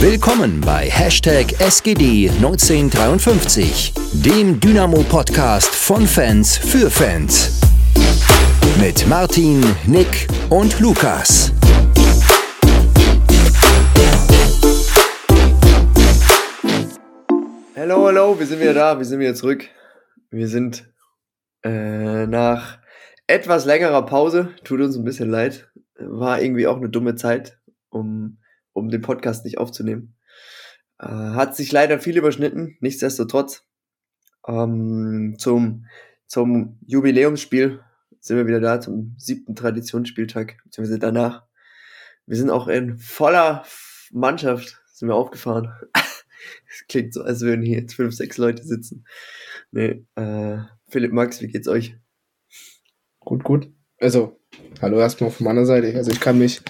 Willkommen bei Hashtag SGD1953, dem Dynamo-Podcast von Fans für Fans. Mit Martin, Nick und Lukas. Hallo, hallo, wir sind wieder da, wir sind wieder zurück. Wir sind äh, nach etwas längerer Pause, tut uns ein bisschen leid, war irgendwie auch eine dumme Zeit, um um den Podcast nicht aufzunehmen. Äh, hat sich leider viel überschnitten, nichtsdestotrotz. Ähm, zum, zum Jubiläumsspiel sind wir wieder da, zum siebten Traditionsspieltag, beziehungsweise danach. Wir sind auch in voller Mannschaft, sind wir aufgefahren. Es klingt so, als würden hier jetzt fünf, sechs Leute sitzen. Nee, äh, Philipp Max, wie geht's euch? Gut, gut. Also, hallo erstmal von meiner Seite. Also ich kann mich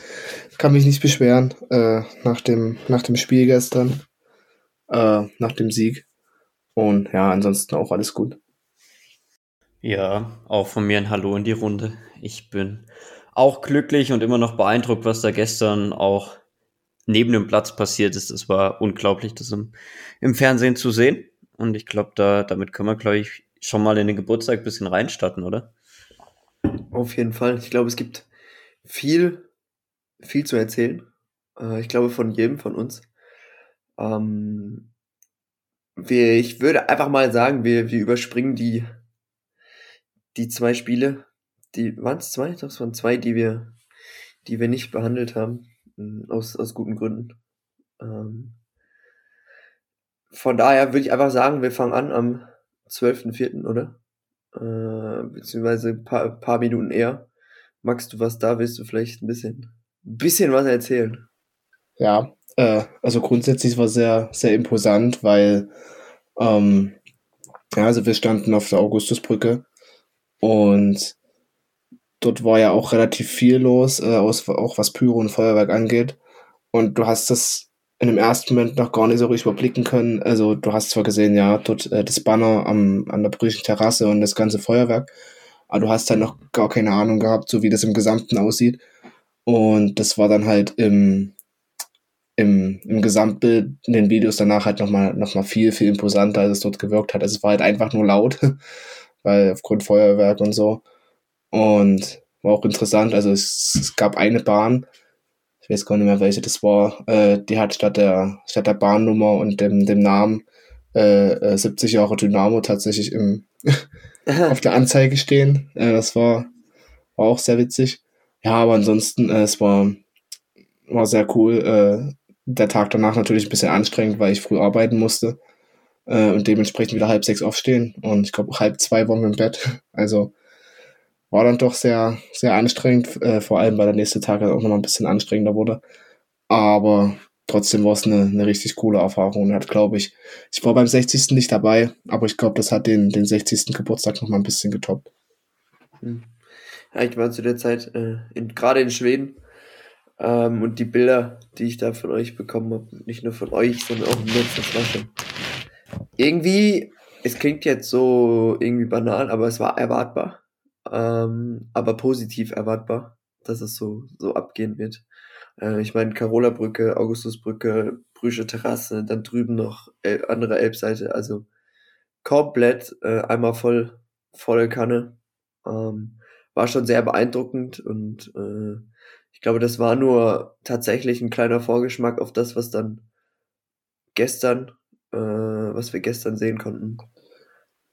kann mich nicht beschweren äh, nach, dem, nach dem Spiel gestern, äh, nach dem Sieg. Und ja, ansonsten auch alles gut. Ja, auch von mir ein Hallo in die Runde. Ich bin auch glücklich und immer noch beeindruckt, was da gestern auch neben dem Platz passiert ist. Es war unglaublich, das im, im Fernsehen zu sehen. Und ich glaube, da, damit können wir, glaube ich, schon mal in den Geburtstag ein bisschen reinstarten, oder? Auf jeden Fall. Ich glaube, es gibt viel viel zu erzählen. Äh, ich glaube, von jedem von uns. Ähm, wir, ich würde einfach mal sagen, wir, wir überspringen die, die zwei Spiele. Die, waren es zwei? Das waren zwei, die wir, die wir nicht behandelt haben. Hm, aus, aus guten Gründen. Ähm, von daher würde ich einfach sagen, wir fangen an am 12.04., oder? Äh, beziehungsweise ein paar, paar Minuten eher. Magst du was da? Willst du vielleicht ein bisschen bisschen was erzählen. Ja, äh, also grundsätzlich war sehr, sehr imposant, weil ähm, ja, also wir standen auf der Augustusbrücke und dort war ja auch relativ viel los, äh, auch was Pyro und Feuerwerk angeht. Und du hast das in dem ersten Moment noch gar nicht so richtig überblicken können. Also du hast zwar gesehen, ja, dort äh, das Banner am, an der brüchigen Terrasse und das ganze Feuerwerk, aber du hast halt noch gar keine Ahnung gehabt, so wie das im Gesamten aussieht. Und das war dann halt im, im, im Gesamtbild in den Videos danach halt nochmal noch mal viel, viel imposanter, als es dort gewirkt hat. Also es war halt einfach nur laut, weil aufgrund Feuerwerk und so. Und war auch interessant. Also es, es gab eine Bahn, ich weiß gar nicht mehr, welche das war, äh, die hat statt der, statt der Bahnnummer und dem, dem Namen äh, 70 äh, Jahre Dynamo tatsächlich im, auf der Anzeige stehen. Äh, das war, war auch sehr witzig. Ja, aber ansonsten, äh, es war, war sehr cool. Äh, der Tag danach natürlich ein bisschen anstrengend, weil ich früh arbeiten musste äh, und dementsprechend wieder halb sechs aufstehen. Und ich glaube, halb zwei waren wir im Bett. Also war dann doch sehr, sehr anstrengend, äh, vor allem weil der nächste Tag auch nochmal ein bisschen anstrengender wurde. Aber trotzdem war es eine, eine richtig coole Erfahrung und hat, glaube ich, ich war beim 60. nicht dabei, aber ich glaube, das hat den, den 60. Geburtstag nochmal ein bisschen getoppt. Hm. Ja, ich war zu der Zeit äh, in, gerade in Schweden. Ähm, und die Bilder, die ich da von euch bekommen habe, nicht nur von euch, sondern auch im Netz, das irgendwie, es klingt jetzt so irgendwie banal, aber es war erwartbar. Ähm, aber positiv erwartbar, dass es so, so abgehen wird. Äh, ich meine, Carola Brücke, Augustusbrücke, Brüsche Terrasse, dann drüben noch El andere Elbseite, also komplett äh, einmal voll, volle Kanne. Ähm, war schon sehr beeindruckend und äh, ich glaube, das war nur tatsächlich ein kleiner Vorgeschmack auf das, was dann gestern, äh, was wir gestern sehen konnten.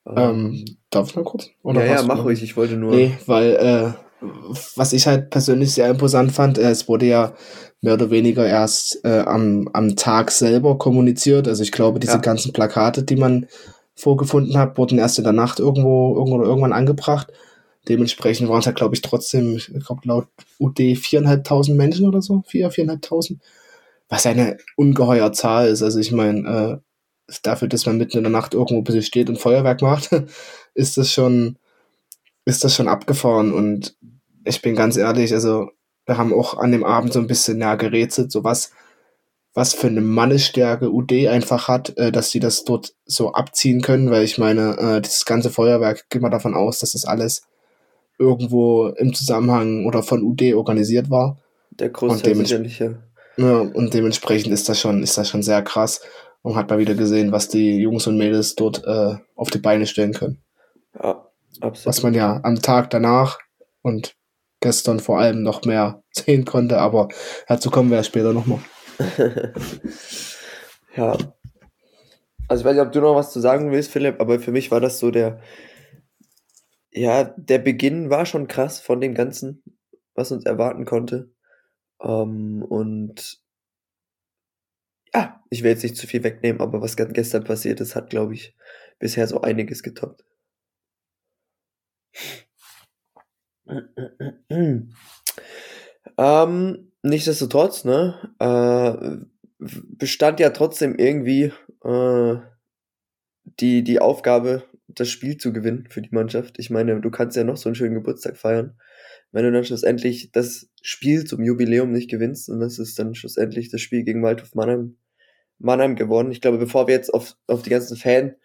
Ähm, ähm darf ich mal kurz? Oder ja, ja, mach ruhig, ich wollte nur. Nee, weil, äh, was ich halt persönlich sehr imposant fand, äh, es wurde ja mehr oder weniger erst äh, am, am Tag selber kommuniziert. Also ich glaube, diese ja. ganzen Plakate, die man vorgefunden hat, wurden erst in der Nacht irgendwo, irgendwo oder irgendwann angebracht. Dementsprechend waren es halt, glaube ich, trotzdem, ich glaube, laut UD 4.500 Menschen oder so, 4.000, 4.500, was eine ungeheuer Zahl ist. Also ich meine, äh, dafür, dass man mitten in der Nacht irgendwo ein bisschen steht und Feuerwerk macht, ist das schon, ist das schon abgefahren. Und ich bin ganz ehrlich, also wir haben auch an dem Abend so ein bisschen ja, gerätselt, so was, was für eine Mannesstärke UD einfach hat, äh, dass sie das dort so abziehen können, weil ich meine, äh, dieses ganze Feuerwerk, geht mal davon aus, dass das alles irgendwo im Zusammenhang oder von UD organisiert war. Der Großteil sicherlich, ja. Ja, und dementsprechend ist das schon, ist das schon sehr krass. Und hat mal wieder gesehen, was die Jungs und Mädels dort äh, auf die Beine stellen können. Ja, absolut. Was man ja am Tag danach und gestern vor allem noch mehr sehen konnte, aber dazu kommen wir ja später nochmal. ja. Also ich weiß nicht, ob du noch was zu sagen willst, Philipp, aber für mich war das so der, ja, der Beginn war schon krass von dem Ganzen, was uns erwarten konnte. Ähm, und ja, ich will jetzt nicht zu viel wegnehmen, aber was gestern passiert ist, hat, glaube ich, bisher so einiges getoppt. ähm, nichtsdestotrotz, ne, äh, bestand ja trotzdem irgendwie äh, die, die Aufgabe, das Spiel zu gewinnen für die Mannschaft. Ich meine, du kannst ja noch so einen schönen Geburtstag feiern. Wenn du dann schlussendlich das Spiel zum Jubiläum nicht gewinnst, und das ist dann schlussendlich das Spiel gegen Waldhof Mannheim, Mannheim gewonnen. Ich glaube, bevor wir jetzt auf, auf die ganzen Fan,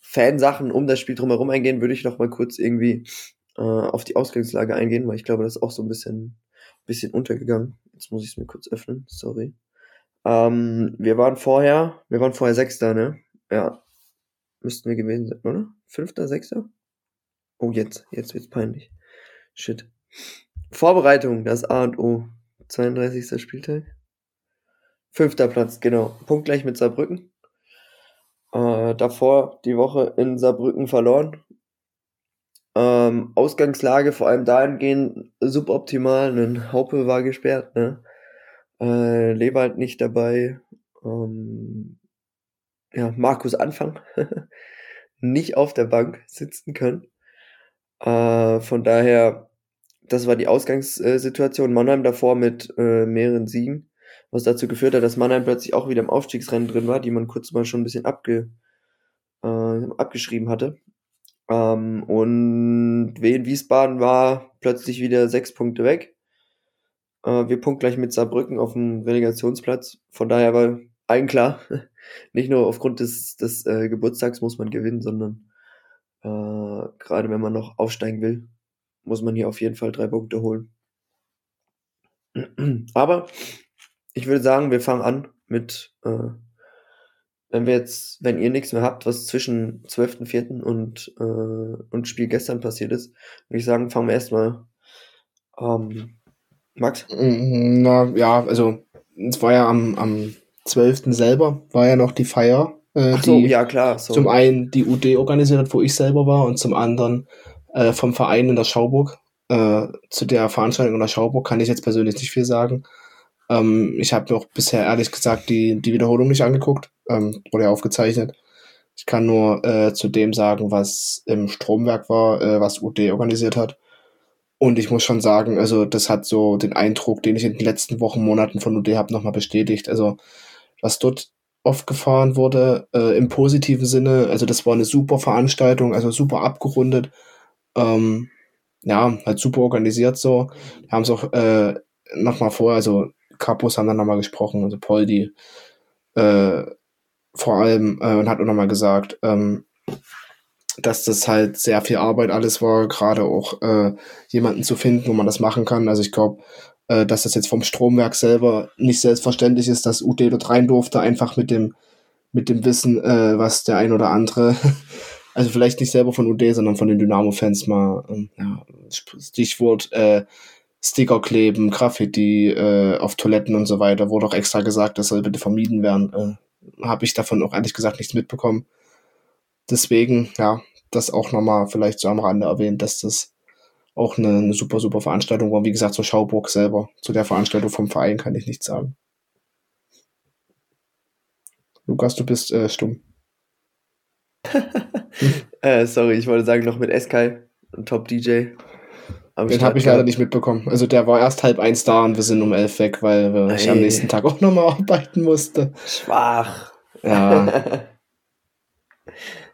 Fansachen um das Spiel drumherum eingehen, würde ich noch mal kurz irgendwie äh, auf die Ausgangslage eingehen, weil ich glaube, das ist auch so ein bisschen, bisschen untergegangen. Jetzt muss ich es mir kurz öffnen, sorry. Ähm, wir waren vorher, wir waren vorher Sechster, ne? Ja. Müssten wir gewesen sein, oder? Fünfter, Sechster? Oh, jetzt, jetzt wird's peinlich. Shit. Vorbereitung, das A und O. 32. Spieltag. Fünfter Platz, genau. Punktgleich mit Saarbrücken. Äh, davor die Woche in Saarbrücken verloren. Ähm, Ausgangslage vor allem dahingehend suboptimal. Ein Haupe war gesperrt, ne? Äh, Lewald nicht dabei. Ähm, ja, Markus Anfang nicht auf der Bank sitzen können. Äh, von daher, das war die Ausgangssituation. Mannheim davor mit äh, mehreren Siegen, was dazu geführt hat, dass Mannheim plötzlich auch wieder im Aufstiegsrennen drin war, die man kurz mal schon ein bisschen abge, äh, abgeschrieben hatte. Ähm, und Wien Wiesbaden war plötzlich wieder sechs Punkte weg. Äh, wir punktgleich mit Saarbrücken auf dem Relegationsplatz. Von daher war allen klar, nicht nur aufgrund des, des äh, Geburtstags muss man gewinnen, sondern äh, gerade wenn man noch aufsteigen will, muss man hier auf jeden Fall drei Punkte holen. Aber ich würde sagen, wir fangen an mit, äh, wenn wir jetzt, wenn ihr nichts mehr habt, was zwischen 12.04. und, äh, und Spiel gestern passiert ist, würde ich sagen, fangen wir erstmal ähm, Max? Mm, na ja, also es war ja am, am 12. selber, war ja noch die Feier. Äh, so, die ja klar. So. Zum einen die UD organisiert hat, wo ich selber war, und zum anderen äh, vom Verein in der Schauburg. Äh, zu der Veranstaltung in der Schauburg kann ich jetzt persönlich nicht viel sagen. Ähm, ich habe mir auch bisher ehrlich gesagt die, die Wiederholung nicht angeguckt, ähm, wurde ja aufgezeichnet. Ich kann nur äh, zu dem sagen, was im Stromwerk war, äh, was UD organisiert hat. Und ich muss schon sagen, also das hat so den Eindruck, den ich in den letzten Wochen, Monaten von UD habe, nochmal bestätigt. Also was dort oft gefahren wurde, äh, im positiven Sinne, also das war eine super Veranstaltung, also super abgerundet. Ähm, ja, halt super organisiert so. Wir haben es auch äh, nochmal vor, also Kapus haben dann nochmal gesprochen, also Poldi äh, vor allem äh, und hat auch nochmal gesagt, ähm, dass das halt sehr viel Arbeit alles war, gerade auch äh, jemanden zu finden, wo man das machen kann. Also ich glaube, äh, dass das jetzt vom Stromwerk selber nicht selbstverständlich ist, dass UD dort rein durfte, einfach mit dem, mit dem Wissen, äh, was der ein oder andere, also vielleicht nicht selber von UD, sondern von den Dynamo-Fans mal, ähm, ja, Stichwort äh, Sticker kleben, Graffiti äh, auf Toiletten und so weiter, wurde auch extra gesagt, das soll bitte vermieden werden. Äh, Habe ich davon auch ehrlich gesagt nichts mitbekommen. Deswegen, ja, das auch nochmal vielleicht so am Rande erwähnt, dass das auch eine, eine super, super Veranstaltung war. Wie gesagt, zur Schauburg selber, zu der Veranstaltung vom Verein kann ich nichts sagen. Lukas, du bist äh, stumm. äh, sorry, ich wollte sagen, noch mit Eskai, ein Top-DJ. Den habe ich leider nicht mitbekommen. Also der war erst halb eins da und wir sind um elf weg, weil ich am nächsten Tag auch nochmal arbeiten musste. Schwach. Ja.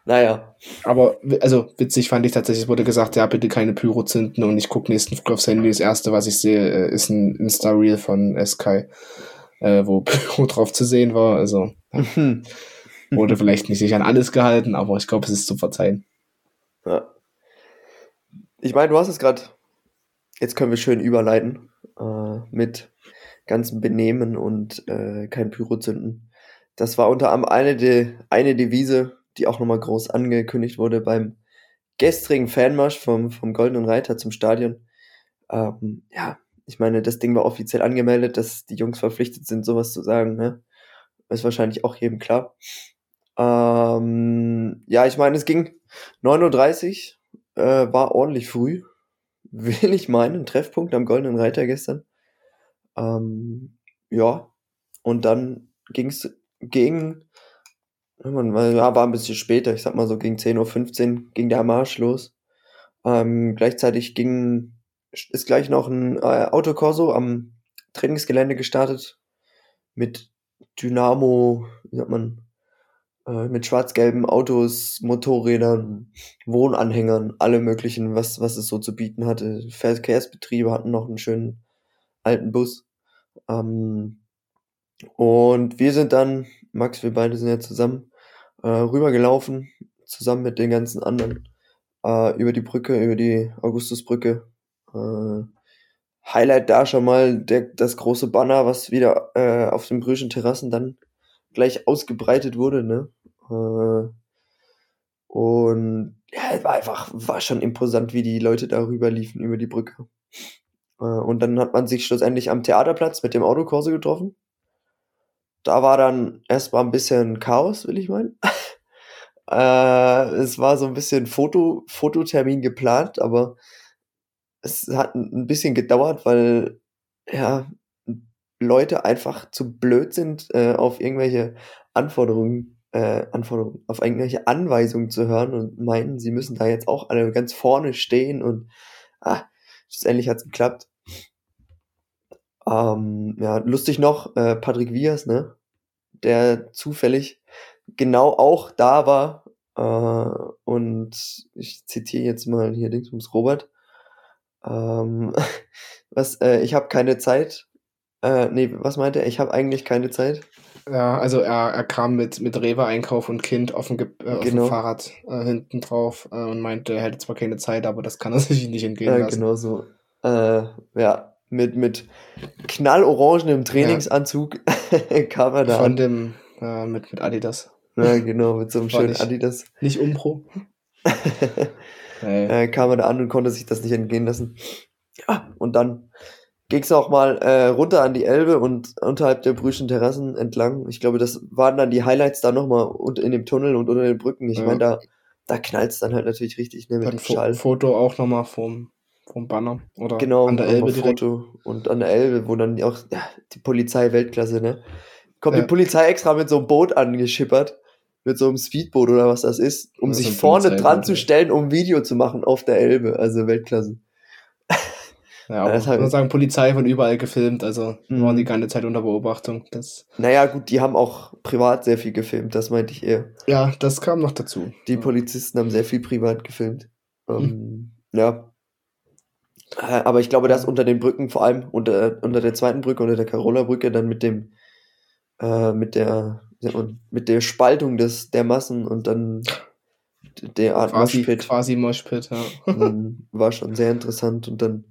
Naja. Aber also witzig fand ich tatsächlich, es wurde gesagt, ja, bitte keine Pyro zünden und ich gucke nächsten Früh aufs Handy. Das erste, was ich sehe, äh, ist ein Insta-Reel von Sky, äh, wo Pyro drauf zu sehen war. Also wurde vielleicht nicht sich an alles gehalten, aber ich glaube, es ist zu verzeihen. Ja. Ich meine, du hast es gerade, jetzt können wir schön überleiten äh, mit ganzen Benehmen und äh, kein Pyro zünden. Das war unter anderem eine, De eine Devise, die auch nochmal groß angekündigt wurde beim gestrigen Fanmarsch vom, vom Goldenen Reiter zum Stadion. Ähm, ja, ich meine, das Ding war offiziell angemeldet, dass die Jungs verpflichtet sind, sowas zu sagen. Ne? Ist wahrscheinlich auch jedem klar. Ähm, ja, ich meine, es ging 9.30 Uhr, äh, war ordentlich früh. Will ich meinen, Treffpunkt am Goldenen Reiter gestern. Ähm, ja, und dann ging es gegen, ja, war ein bisschen später, ich sag mal so gegen 10.15 Uhr ging der Marsch los. Ähm, gleichzeitig ging, ist gleich noch ein äh, Autokorso am Trainingsgelände gestartet mit Dynamo, wie sagt man, äh, mit schwarz-gelben Autos, Motorrädern, Wohnanhängern, alle möglichen, was, was es so zu bieten hatte. Verkehrsbetriebe hatten noch einen schönen alten Bus. Ähm, und wir sind dann, Max, wir beide sind ja zusammen, äh, rübergelaufen, zusammen mit den ganzen anderen, äh, über die Brücke, über die Augustusbrücke. Äh, Highlight da schon mal der, das große Banner, was wieder äh, auf den Brüschen Terrassen dann gleich ausgebreitet wurde, ne? Äh, und ja, war einfach, war schon imposant, wie die Leute darüber liefen, über die Brücke. Äh, und dann hat man sich schlussendlich am Theaterplatz mit dem Autokurse getroffen. Da war dann erstmal ein bisschen Chaos, will ich meinen. äh, es war so ein bisschen Foto, Fototermin geplant, aber es hat ein bisschen gedauert, weil ja Leute einfach zu blöd sind, auf irgendwelche Anforderungen, äh, Anforderungen, auf irgendwelche Anweisungen zu hören und meinen, sie müssen da jetzt auch alle ganz vorne stehen und ah, schlussendlich hat es geklappt. Ähm, ja, lustig noch, äh, Patrick Vias, ne? Der zufällig genau auch da war. Äh, und ich zitiere jetzt mal hier Dingsbums Robert. Ähm, was, äh, ich habe keine Zeit. Äh, nee, was meinte er? Ich habe eigentlich keine Zeit. Ja, also er, er kam mit, mit Rewe-Einkauf und Kind auf dem, äh, auf Genau. dem Fahrrad äh, hinten drauf äh, und meinte, er hätte zwar keine Zeit, aber das kann er sich nicht entgehen Ja, lassen. genau so. Äh, ja, mit, mit knallorangenem Trainingsanzug kam er da Von an. dem, äh, mit, mit Adidas. Ja, genau, mit so einem War schönen nicht- Adidas. Nicht Umpro. Nee. äh, kam er da an und konnte sich das nicht entgehen lassen. Ja, und dann ging's auch mal äh, runter an die Elbe und unterhalb der Brüschen Terrassen entlang. Ich glaube, das waren dann die Highlights da nochmal und in dem Tunnel und unter den Brücken. Ich Ja. meine, da, da knallt's dann halt natürlich richtig, ne, mit Dann dem Schall. Foto auch nochmal vom, vom Banner. Oder Genau, an der Elbe direkt. Foto und an der Elbe, wo dann auch ja, die Polizei Weltklasse, ne? Kommt Ja. die Polizei extra mit so einem Boot angeschippert, mit so einem Speedboot oder was das ist, um sich vorne dran zu stellen, um Video zu machen auf der Elbe, also Weltklasse. Ja, aber das ich muss sagen, Polizei von überall gefilmt, also Mhm. waren die ganze Zeit unter Beobachtung. Das, Naja, gut, die haben auch privat sehr viel gefilmt, das meinte ich eher. ja, das kam noch dazu. Die. Polizisten haben sehr viel privat gefilmt. Ähm, Ja. Äh, Aber ich glaube, dass unter den Brücken, vor allem unter, unter der zweiten Brücke, unter der Carola-Brücke, dann mit dem, äh, mit der, mit der Spaltung des, der Massen und dann der Art quasi, Moshpit quasi Moshpit, ja. ähm, war schon sehr interessant und dann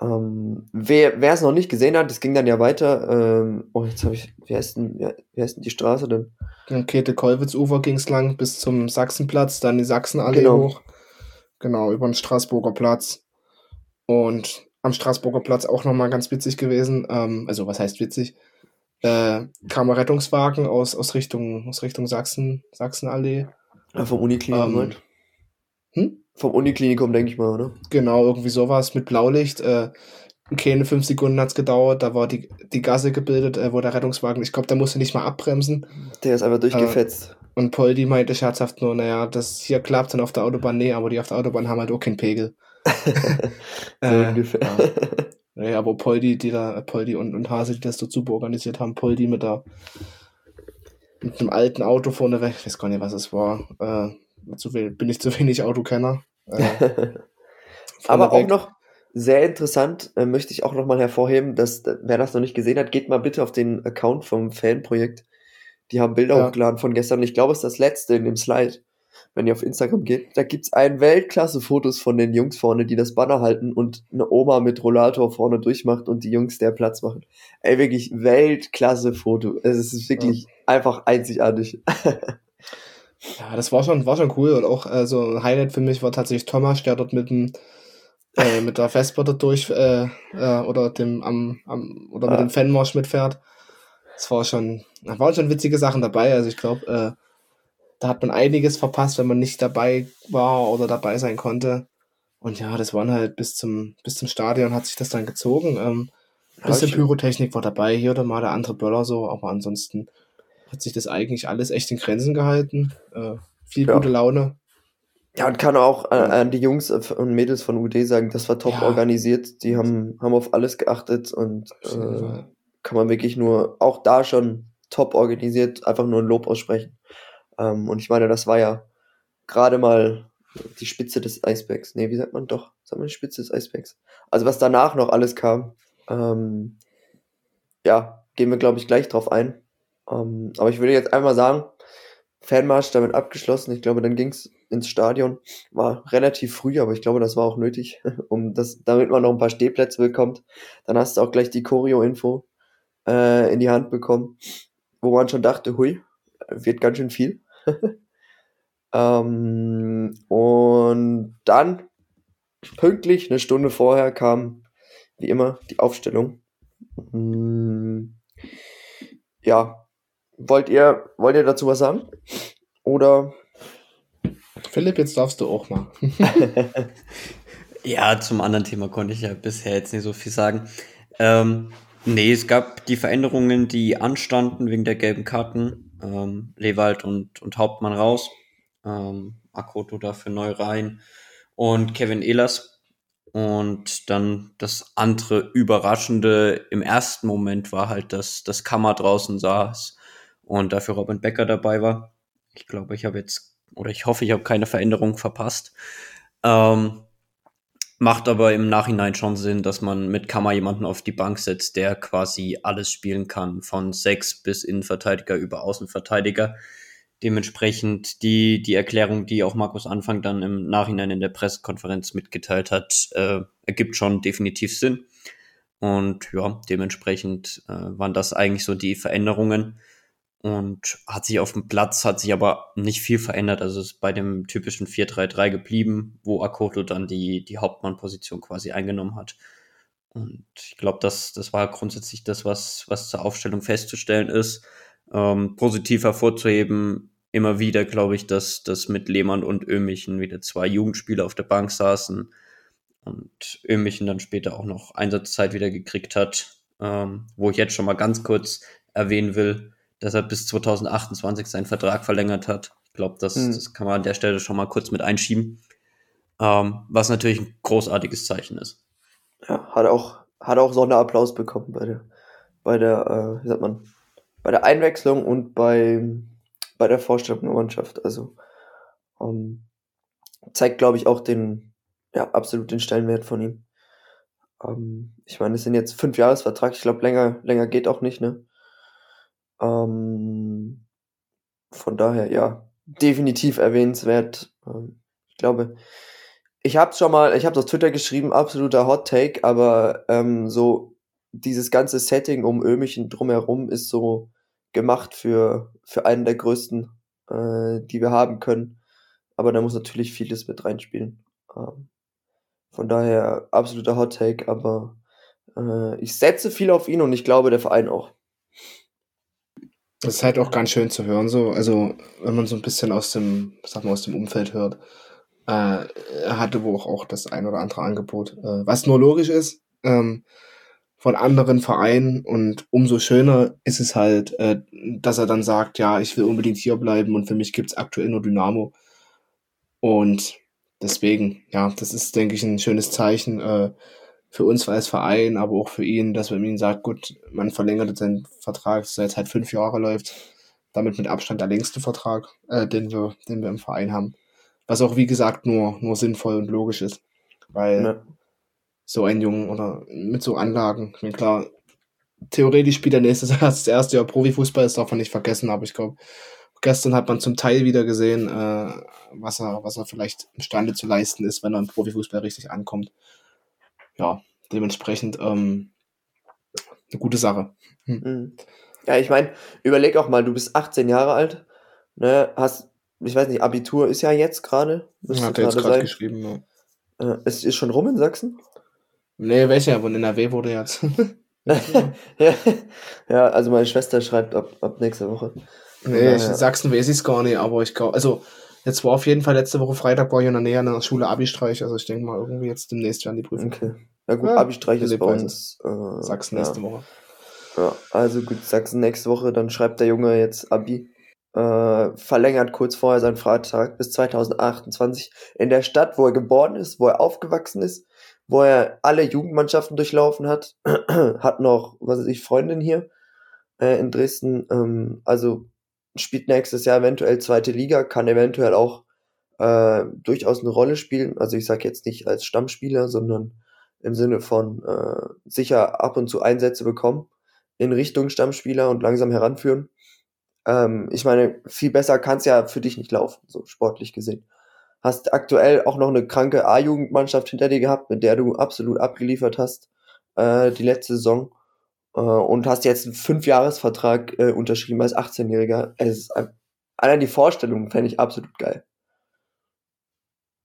ähm, wer wer es noch nicht gesehen hat, es ging dann ja weiter. Ähm, oh, jetzt habe ich, wie heißt denn, wie heißt denn die Straße denn? Am Käthe-Kollwitz-Ufer ging es lang bis zum Sachsenplatz, dann die Sachsenallee Genau. hoch. Genau, über den Straßburger Platz. Und am Straßburger Platz auch nochmal ganz witzig gewesen. Ähm, also, was heißt witzig? Äh, kam ein Rettungswagen aus, aus Richtung, aus Richtung Sachsen, Sachsenallee. Ja, vom Uniklinikum Ähm, hm? Vom Uniklinikum, denke ich mal, oder? Genau, irgendwie sowas mit Blaulicht. Äh, keine fünf Sekunden hat's gedauert, da war die, die Gasse gebildet, äh, wo der Rettungswagen, ich glaube, der musste nicht mal abbremsen. Der ist einfach durchgefetzt. Und Poldi meinte scherzhaft nur, naja, das hier klappt dann auf der Autobahn, nee, aber die auf der Autobahn haben halt auch keinen Pegel. so Äh, ungefähr. ja. Naja, aber Poldi, die da, Poldi und, und Hase, die das so super organisiert haben, Poldi mit der mit einem alten Auto vorne weg, ich weiß gar nicht, was es war. Äh, zu wenig, bin ich zu wenig Autokenner. Äh, Aber auch noch sehr interessant, äh, möchte ich auch noch mal hervorheben, dass, äh, wer das noch nicht gesehen hat, geht mal bitte auf den Account vom Fanprojekt. Die haben Bilder Ja. hochgeladen von gestern. Ich glaube, es ist das letzte in dem Slide. wenn ihr auf Instagram geht, da gibt's ein Weltklasse-Fotos von den Jungs vorne, die das Banner halten und eine Oma mit Rollator vorne durchmacht und die Jungs der Platz machen. Ey, wirklich Weltklasse-Foto. Es ist wirklich ja. einfach einzigartig. ja, das war schon, war schon cool und auch also ein Highlight für mich war tatsächlich Thomas, der dort mit dem äh, mit der Vespa durch äh, äh, oder dem am, am oder mit dem Fanmarsch mitfährt. Das war schon, da waren schon witzige Sachen dabei. Also ich glaube, äh, da hat man einiges verpasst, wenn man nicht dabei war oder dabei sein konnte. Und ja, das waren halt bis zum, bis zum Stadion hat sich das dann gezogen. Ähm, bisschen Pyrotechnik war dabei, hier oder mal der andere Böller so, aber ansonsten hat sich das eigentlich alles echt in Grenzen gehalten. Äh, viel ja. gute Laune. Ja, und kann auch an, an, die Jungs und Mädels von UD sagen, das war top ja. organisiert. Die haben, haben auf alles geachtet und äh, kann man wirklich nur auch da schon top organisiert, einfach nur ein Lob aussprechen. Ähm, und ich meine, das war ja gerade mal die Spitze des Eisbergs. Nee, wie sagt man doch? Sagt man die Spitze des Eisbergs? Also was danach noch alles kam, ähm, ja, gehen wir, glaube ich, gleich drauf ein. Ähm, aber ich würde jetzt einmal sagen, Fanmarsch damit abgeschlossen. Ich glaube, dann ging's ins Stadion. War relativ früh, aber ich glaube, das war auch nötig, um das, damit man noch ein paar Stehplätze bekommt. Dann hast du auch gleich die Choreo-Info äh, in die Hand bekommen, wo man schon dachte, hui, wird ganz schön viel. ähm, und dann, pünktlich, eine Stunde vorher, kam wie immer die Aufstellung. Hm, ja, wollt ihr, wollt ihr dazu was sagen? Oder? Philipp, jetzt darfst du auch mal. ja, zum anderen Thema konnte ich ja bisher jetzt nicht so viel sagen. Ähm, nee, es gab die Veränderungen, die anstanden wegen der gelben Karten. Ähm, Lewald und, und Hauptmann raus. Ähm, Akoto dafür neu rein. Und Kevin Ehlers und dann das andere Überraschende im ersten Moment war halt, dass das Kammer draußen saß und dafür Robin Becker dabei war. Ich glaube, ich habe jetzt, oder ich hoffe, ich habe keine Veränderung verpasst. Ähm, macht aber im Nachhinein schon Sinn, dass man mit Kammer jemanden auf die Bank setzt, der quasi alles spielen kann, von sechs bis Innenverteidiger über Außenverteidiger. Dementsprechend die, die Erklärung, die auch Markus Anfang dann im Nachhinein in der Pressekonferenz mitgeteilt hat, äh, ergibt schon definitiv Sinn. Und ja, dementsprechend äh, waren das eigentlich so die Veränderungen. Und hat sich auf dem Platz, hat sich aber nicht viel verändert. Also ist bei dem typischen 4-3-3 geblieben, wo Akoto dann die, die Hauptmannposition quasi eingenommen hat. Und ich glaube, das, das war grundsätzlich das, was, was zur Aufstellung festzustellen ist. Ähm, positiv hervorzuheben, immer wieder glaube ich, dass, dass mit Lehmann und Ömichen wieder zwei Jugendspieler auf der Bank saßen und Ömichen dann später auch noch Einsatzzeit wieder gekriegt hat, ähm, wo ich jetzt schon mal ganz kurz erwähnen will, dass er bis 2028 seinen Vertrag verlängert hat. Ich glaube, das, hm. das kann man an der Stelle schon mal kurz mit einschieben, ähm, was natürlich ein großartiges Zeichen ist. Ja, hat auch, hat auch Sonderapplaus bekommen bei der, bei der, äh, wie sagt man, bei der Einwechslung und bei, bei der Vorstellung der Mannschaft. Also ähm, zeigt, glaube ich, auch den, ja, absolut den Stellenwert von ihm. Ähm, ich meine, es sind jetzt fünf Jahresvertrag, ich glaube, länger, länger geht auch nicht, ne? Ähm, von daher, ja, definitiv erwähnenswert. Ähm, ich glaube, ich habe schon mal, ich habe auf Twitter geschrieben, absoluter Hot Take, aber ähm, so dieses ganze Setting um Ömichen drumherum ist so gemacht für, für einen der größten, äh, die wir haben können. Aber da muss natürlich vieles mit reinspielen. Ähm, von daher absoluter Hot Take, aber äh, ich setze viel auf ihn und ich glaube, der Verein auch. Das ist halt auch ganz schön zu hören, so, also wenn man so ein bisschen aus dem, sag mal, aus dem Umfeld hört. Äh, hatte wohl auch das ein oder andere Angebot, äh, was nur logisch ist. Ähm, von anderen Vereinen und umso schöner ist es halt, äh, dass er dann sagt, ja, ich will unbedingt hier bleiben und für mich gibt's aktuell nur Dynamo. Und deswegen, ja, das ist, denke ich, ein schönes Zeichen äh, für uns als Verein, aber auch für ihn, dass man ihm sagt, gut, man verlängert seinen Vertrag, der jetzt halt fünf Jahre läuft, damit mit Abstand der längste Vertrag, äh, den wir, den wir im Verein haben. Was auch, wie gesagt, nur, nur sinnvoll und logisch ist. Weil ja so einen Jungen oder mit so Anlagen. Ich meine, klar, theoretisch spielt er nächstes Jahr das erste Jahr Profifußball, das darf man nicht vergessen, aber ich glaube, gestern hat man zum Teil wieder gesehen, äh, was, er, was er vielleicht imstande zu leisten ist, wenn er im Profifußball richtig ankommt. Ja, dementsprechend ähm, eine gute Sache. Hm. Mhm. Ja, ich meine, überleg auch mal, du bist 18 Jahre alt, ne, hast, ich weiß nicht, Abitur ist ja jetzt gerade. Hat er jetzt gerade geschrieben, ja. Äh, es ist schon rum in Sachsen? Nee, welcher, aber in NRW wurde jetzt. ja, ja, also meine Schwester schreibt ab, ab nächster Woche. Nee, ja, ja. Sachsen weiß ich es gar nicht, aber ich glaube, also jetzt war auf jeden Fall letzte Woche Freitag war ich in der Nähe an der Schule Abi-Streich, also ich denke mal irgendwie jetzt demnächst werden die Prüfung. Okay. Ja gut, ja, Abi-Streich ist bei uns. Äh, Sachsen nächste Woche. Ja, also gut, Sachsen nächste Woche, dann schreibt der Junge jetzt Abi. Äh, verlängert kurz vorher seinen Freitag bis 2028 in der Stadt, wo er geboren ist, wo er aufgewachsen ist, wo er alle Jugendmannschaften durchlaufen hat, hat noch, was weiß ich, Freundin hier äh, in Dresden, ähm, also spielt nächstes Jahr eventuell zweite Liga, kann eventuell auch äh, durchaus eine Rolle spielen. Also ich sage jetzt nicht als Stammspieler, sondern im Sinne von äh, sicher ab und zu Einsätze bekommen in Richtung Stammspieler und langsam heranführen. Ähm, ich meine, viel besser kann es ja für dich nicht laufen, so sportlich gesehen. Hast aktuell auch noch eine kranke A-Jugendmannschaft hinter dir gehabt, mit der du absolut abgeliefert hast äh, die letzte Saison und hast jetzt einen Fünfjahresvertrag äh, unterschrieben als 18-Jähriger. Es ist allein die Vorstellung fände ich absolut geil.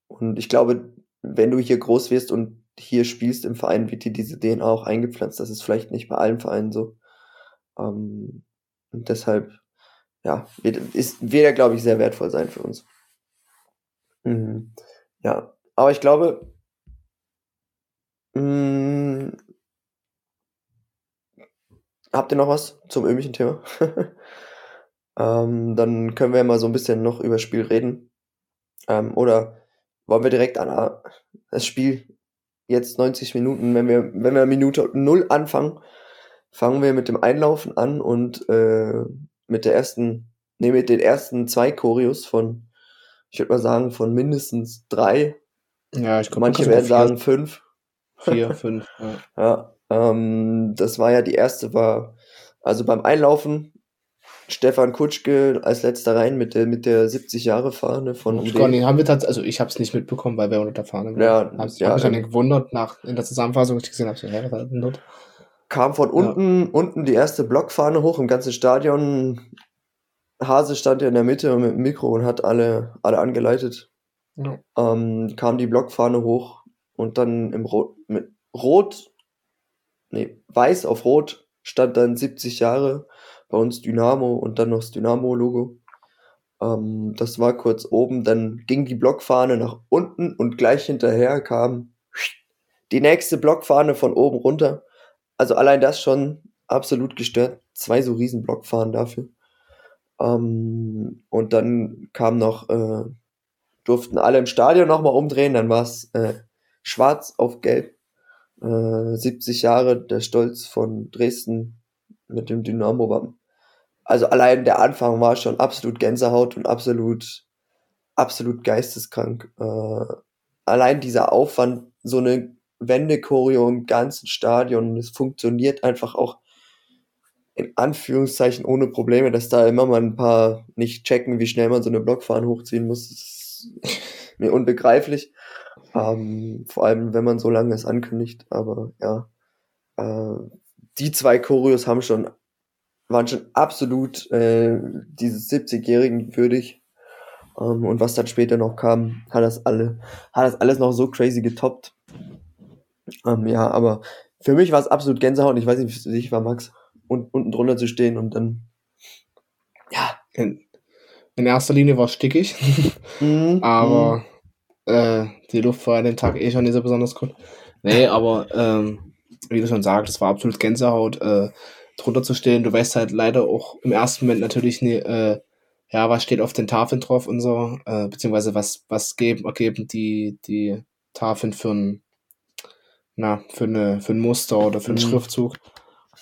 Und ich glaube, wenn du hier groß wirst und hier spielst im Verein, wird dir diese DNA auch eingepflanzt. Das ist vielleicht nicht bei allen Vereinen so. Ähm, und deshalb, ja, wird, ist, wird er, glaube ich, sehr wertvoll sein für uns. Mhm. Ja, aber ich glaube, mh, mm, habt ihr noch was zum ömischen Thema? ähm, dann können wir ja mal so ein bisschen noch über das Spiel reden. Ähm, oder wollen wir direkt an das Spiel jetzt 90 Minuten, wenn wir, wenn wir Minute null anfangen, fangen wir mit dem Einlaufen an und äh, mit der ersten, nee, mit den ersten zwei Choreos von, ich würde mal sagen, von mindestens drei. Ja, ich glaube, Manche werden sagen fünf. Vier, fünf, ja. ja ähm, das war ja die erste, war, also beim Einlaufen Stefan Kutschke als letzter rein mit der, mit der 70 Jahre Fahne von UD. Haben wir also ich habe es nicht mitbekommen, weil wir unter der Fahne waren. Ja, hab, ja, hab mich dann gewundert nach in der Zusammenfassung, ich gesehen habe, so, ja, was dort? Kam von unten, ja. unten die erste Blockfahne hoch im ganzen Stadion. Hase stand ja in der Mitte mit dem Mikro und hat alle, alle angeleitet. Ja. Ähm, kam die Blockfahne hoch und dann im Rot, mit Rot, nee, weiß auf Rot stand dann 70 Jahre bei uns Dynamo und dann noch das Dynamo-Logo. Ähm, das war kurz oben, dann ging die Blockfahne nach unten und gleich hinterher kam die nächste Blockfahne von oben runter. Also allein das schon absolut gestört. Zwei so riesen Blockfahnen dafür. Ähm, und dann kam noch, äh, durften alle im Stadion nochmal umdrehen, dann war es äh, schwarz auf gelb. Äh, 70 Jahre der Stolz von Dresden mit dem Dynamo-Wappen also allein der Anfang war schon absolut Gänsehaut und absolut, absolut geisteskrank. Äh, allein dieser Aufwand, so eine Wendechoreo im ganzen Stadion, es funktioniert einfach auch in Anführungszeichen ohne Probleme, dass da immer mal ein paar nicht checken, wie schnell man so eine Blockfahne hochziehen muss. Mir unbegreiflich. Ähm, vor allem, wenn man so lange es ankündigt. Aber ja, äh, die zwei Choreos haben schon waren schon absolut äh, dieses 70-Jährigen würdig. Ähm, und was dann später noch kam, hat das alle, hat das alles noch so crazy getoppt. Ähm, ja, aber für mich war es absolut Gänsehaut. Ich weiß nicht, wie es für dich war, Max, und, unten drunter zu stehen und dann, ja. In, erster Linie war es stickig, mhm. aber mhm. Äh, die Luft war an dem Tag eh schon nicht so besonders gut. Nee, aber ähm, wie du schon sagst, es war absolut Gänsehaut. Äh, drunter zu stehen. Du weißt halt leider auch im ersten Moment natürlich nie, äh, ja, was steht auf den Tafeln drauf und so, äh, beziehungsweise was, was geben, ergeben die, die Tafeln für ein, na, für eine, für ein Muster oder für einen mhm. Schriftzug.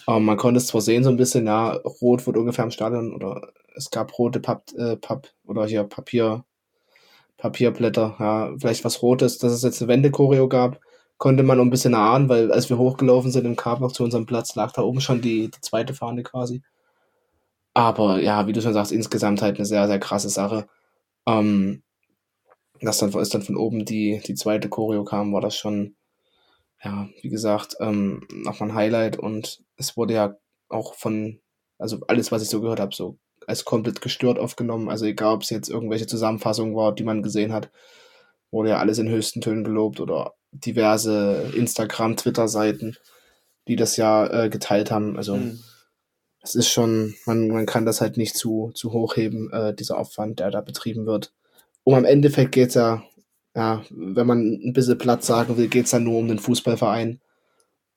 Aber man konnte es zwar sehen, so ein bisschen, ja, rot wird ungefähr im Stadion oder es gab rote Papp, äh, Papp oder hier Papier, Papierblätter, ja, vielleicht was Rotes, dass es jetzt eine Wendechoreo gab konnte man ein bisschen ahnen, weil als wir hochgelaufen sind im Carpark zu unserem Platz, lag da oben schon die, die zweite Fahne quasi. Aber ja, wie du schon sagst, insgesamt halt eine sehr, sehr krasse Sache. Ähm, dass dann ist dann von oben die, die zweite Choreo kam, war das schon, ja, wie gesagt, ähm, nochmal ein Highlight und es wurde ja auch von, also alles, was ich so gehört habe, so als komplett gestört aufgenommen. Also egal, ob es jetzt irgendwelche Zusammenfassungen war, die man gesehen hat, wurde ja alles in höchsten Tönen gelobt oder diverse Instagram, Twitter-Seiten, die das ja äh, geteilt haben. Also mhm. das ist schon, man, man kann das halt nicht zu, zu hoch heben, äh, dieser Aufwand, der da betrieben wird. Um am Endeffekt geht's ja, ja, wenn man ein bisschen Platz sagen will, geht's ja nur um den Fußballverein.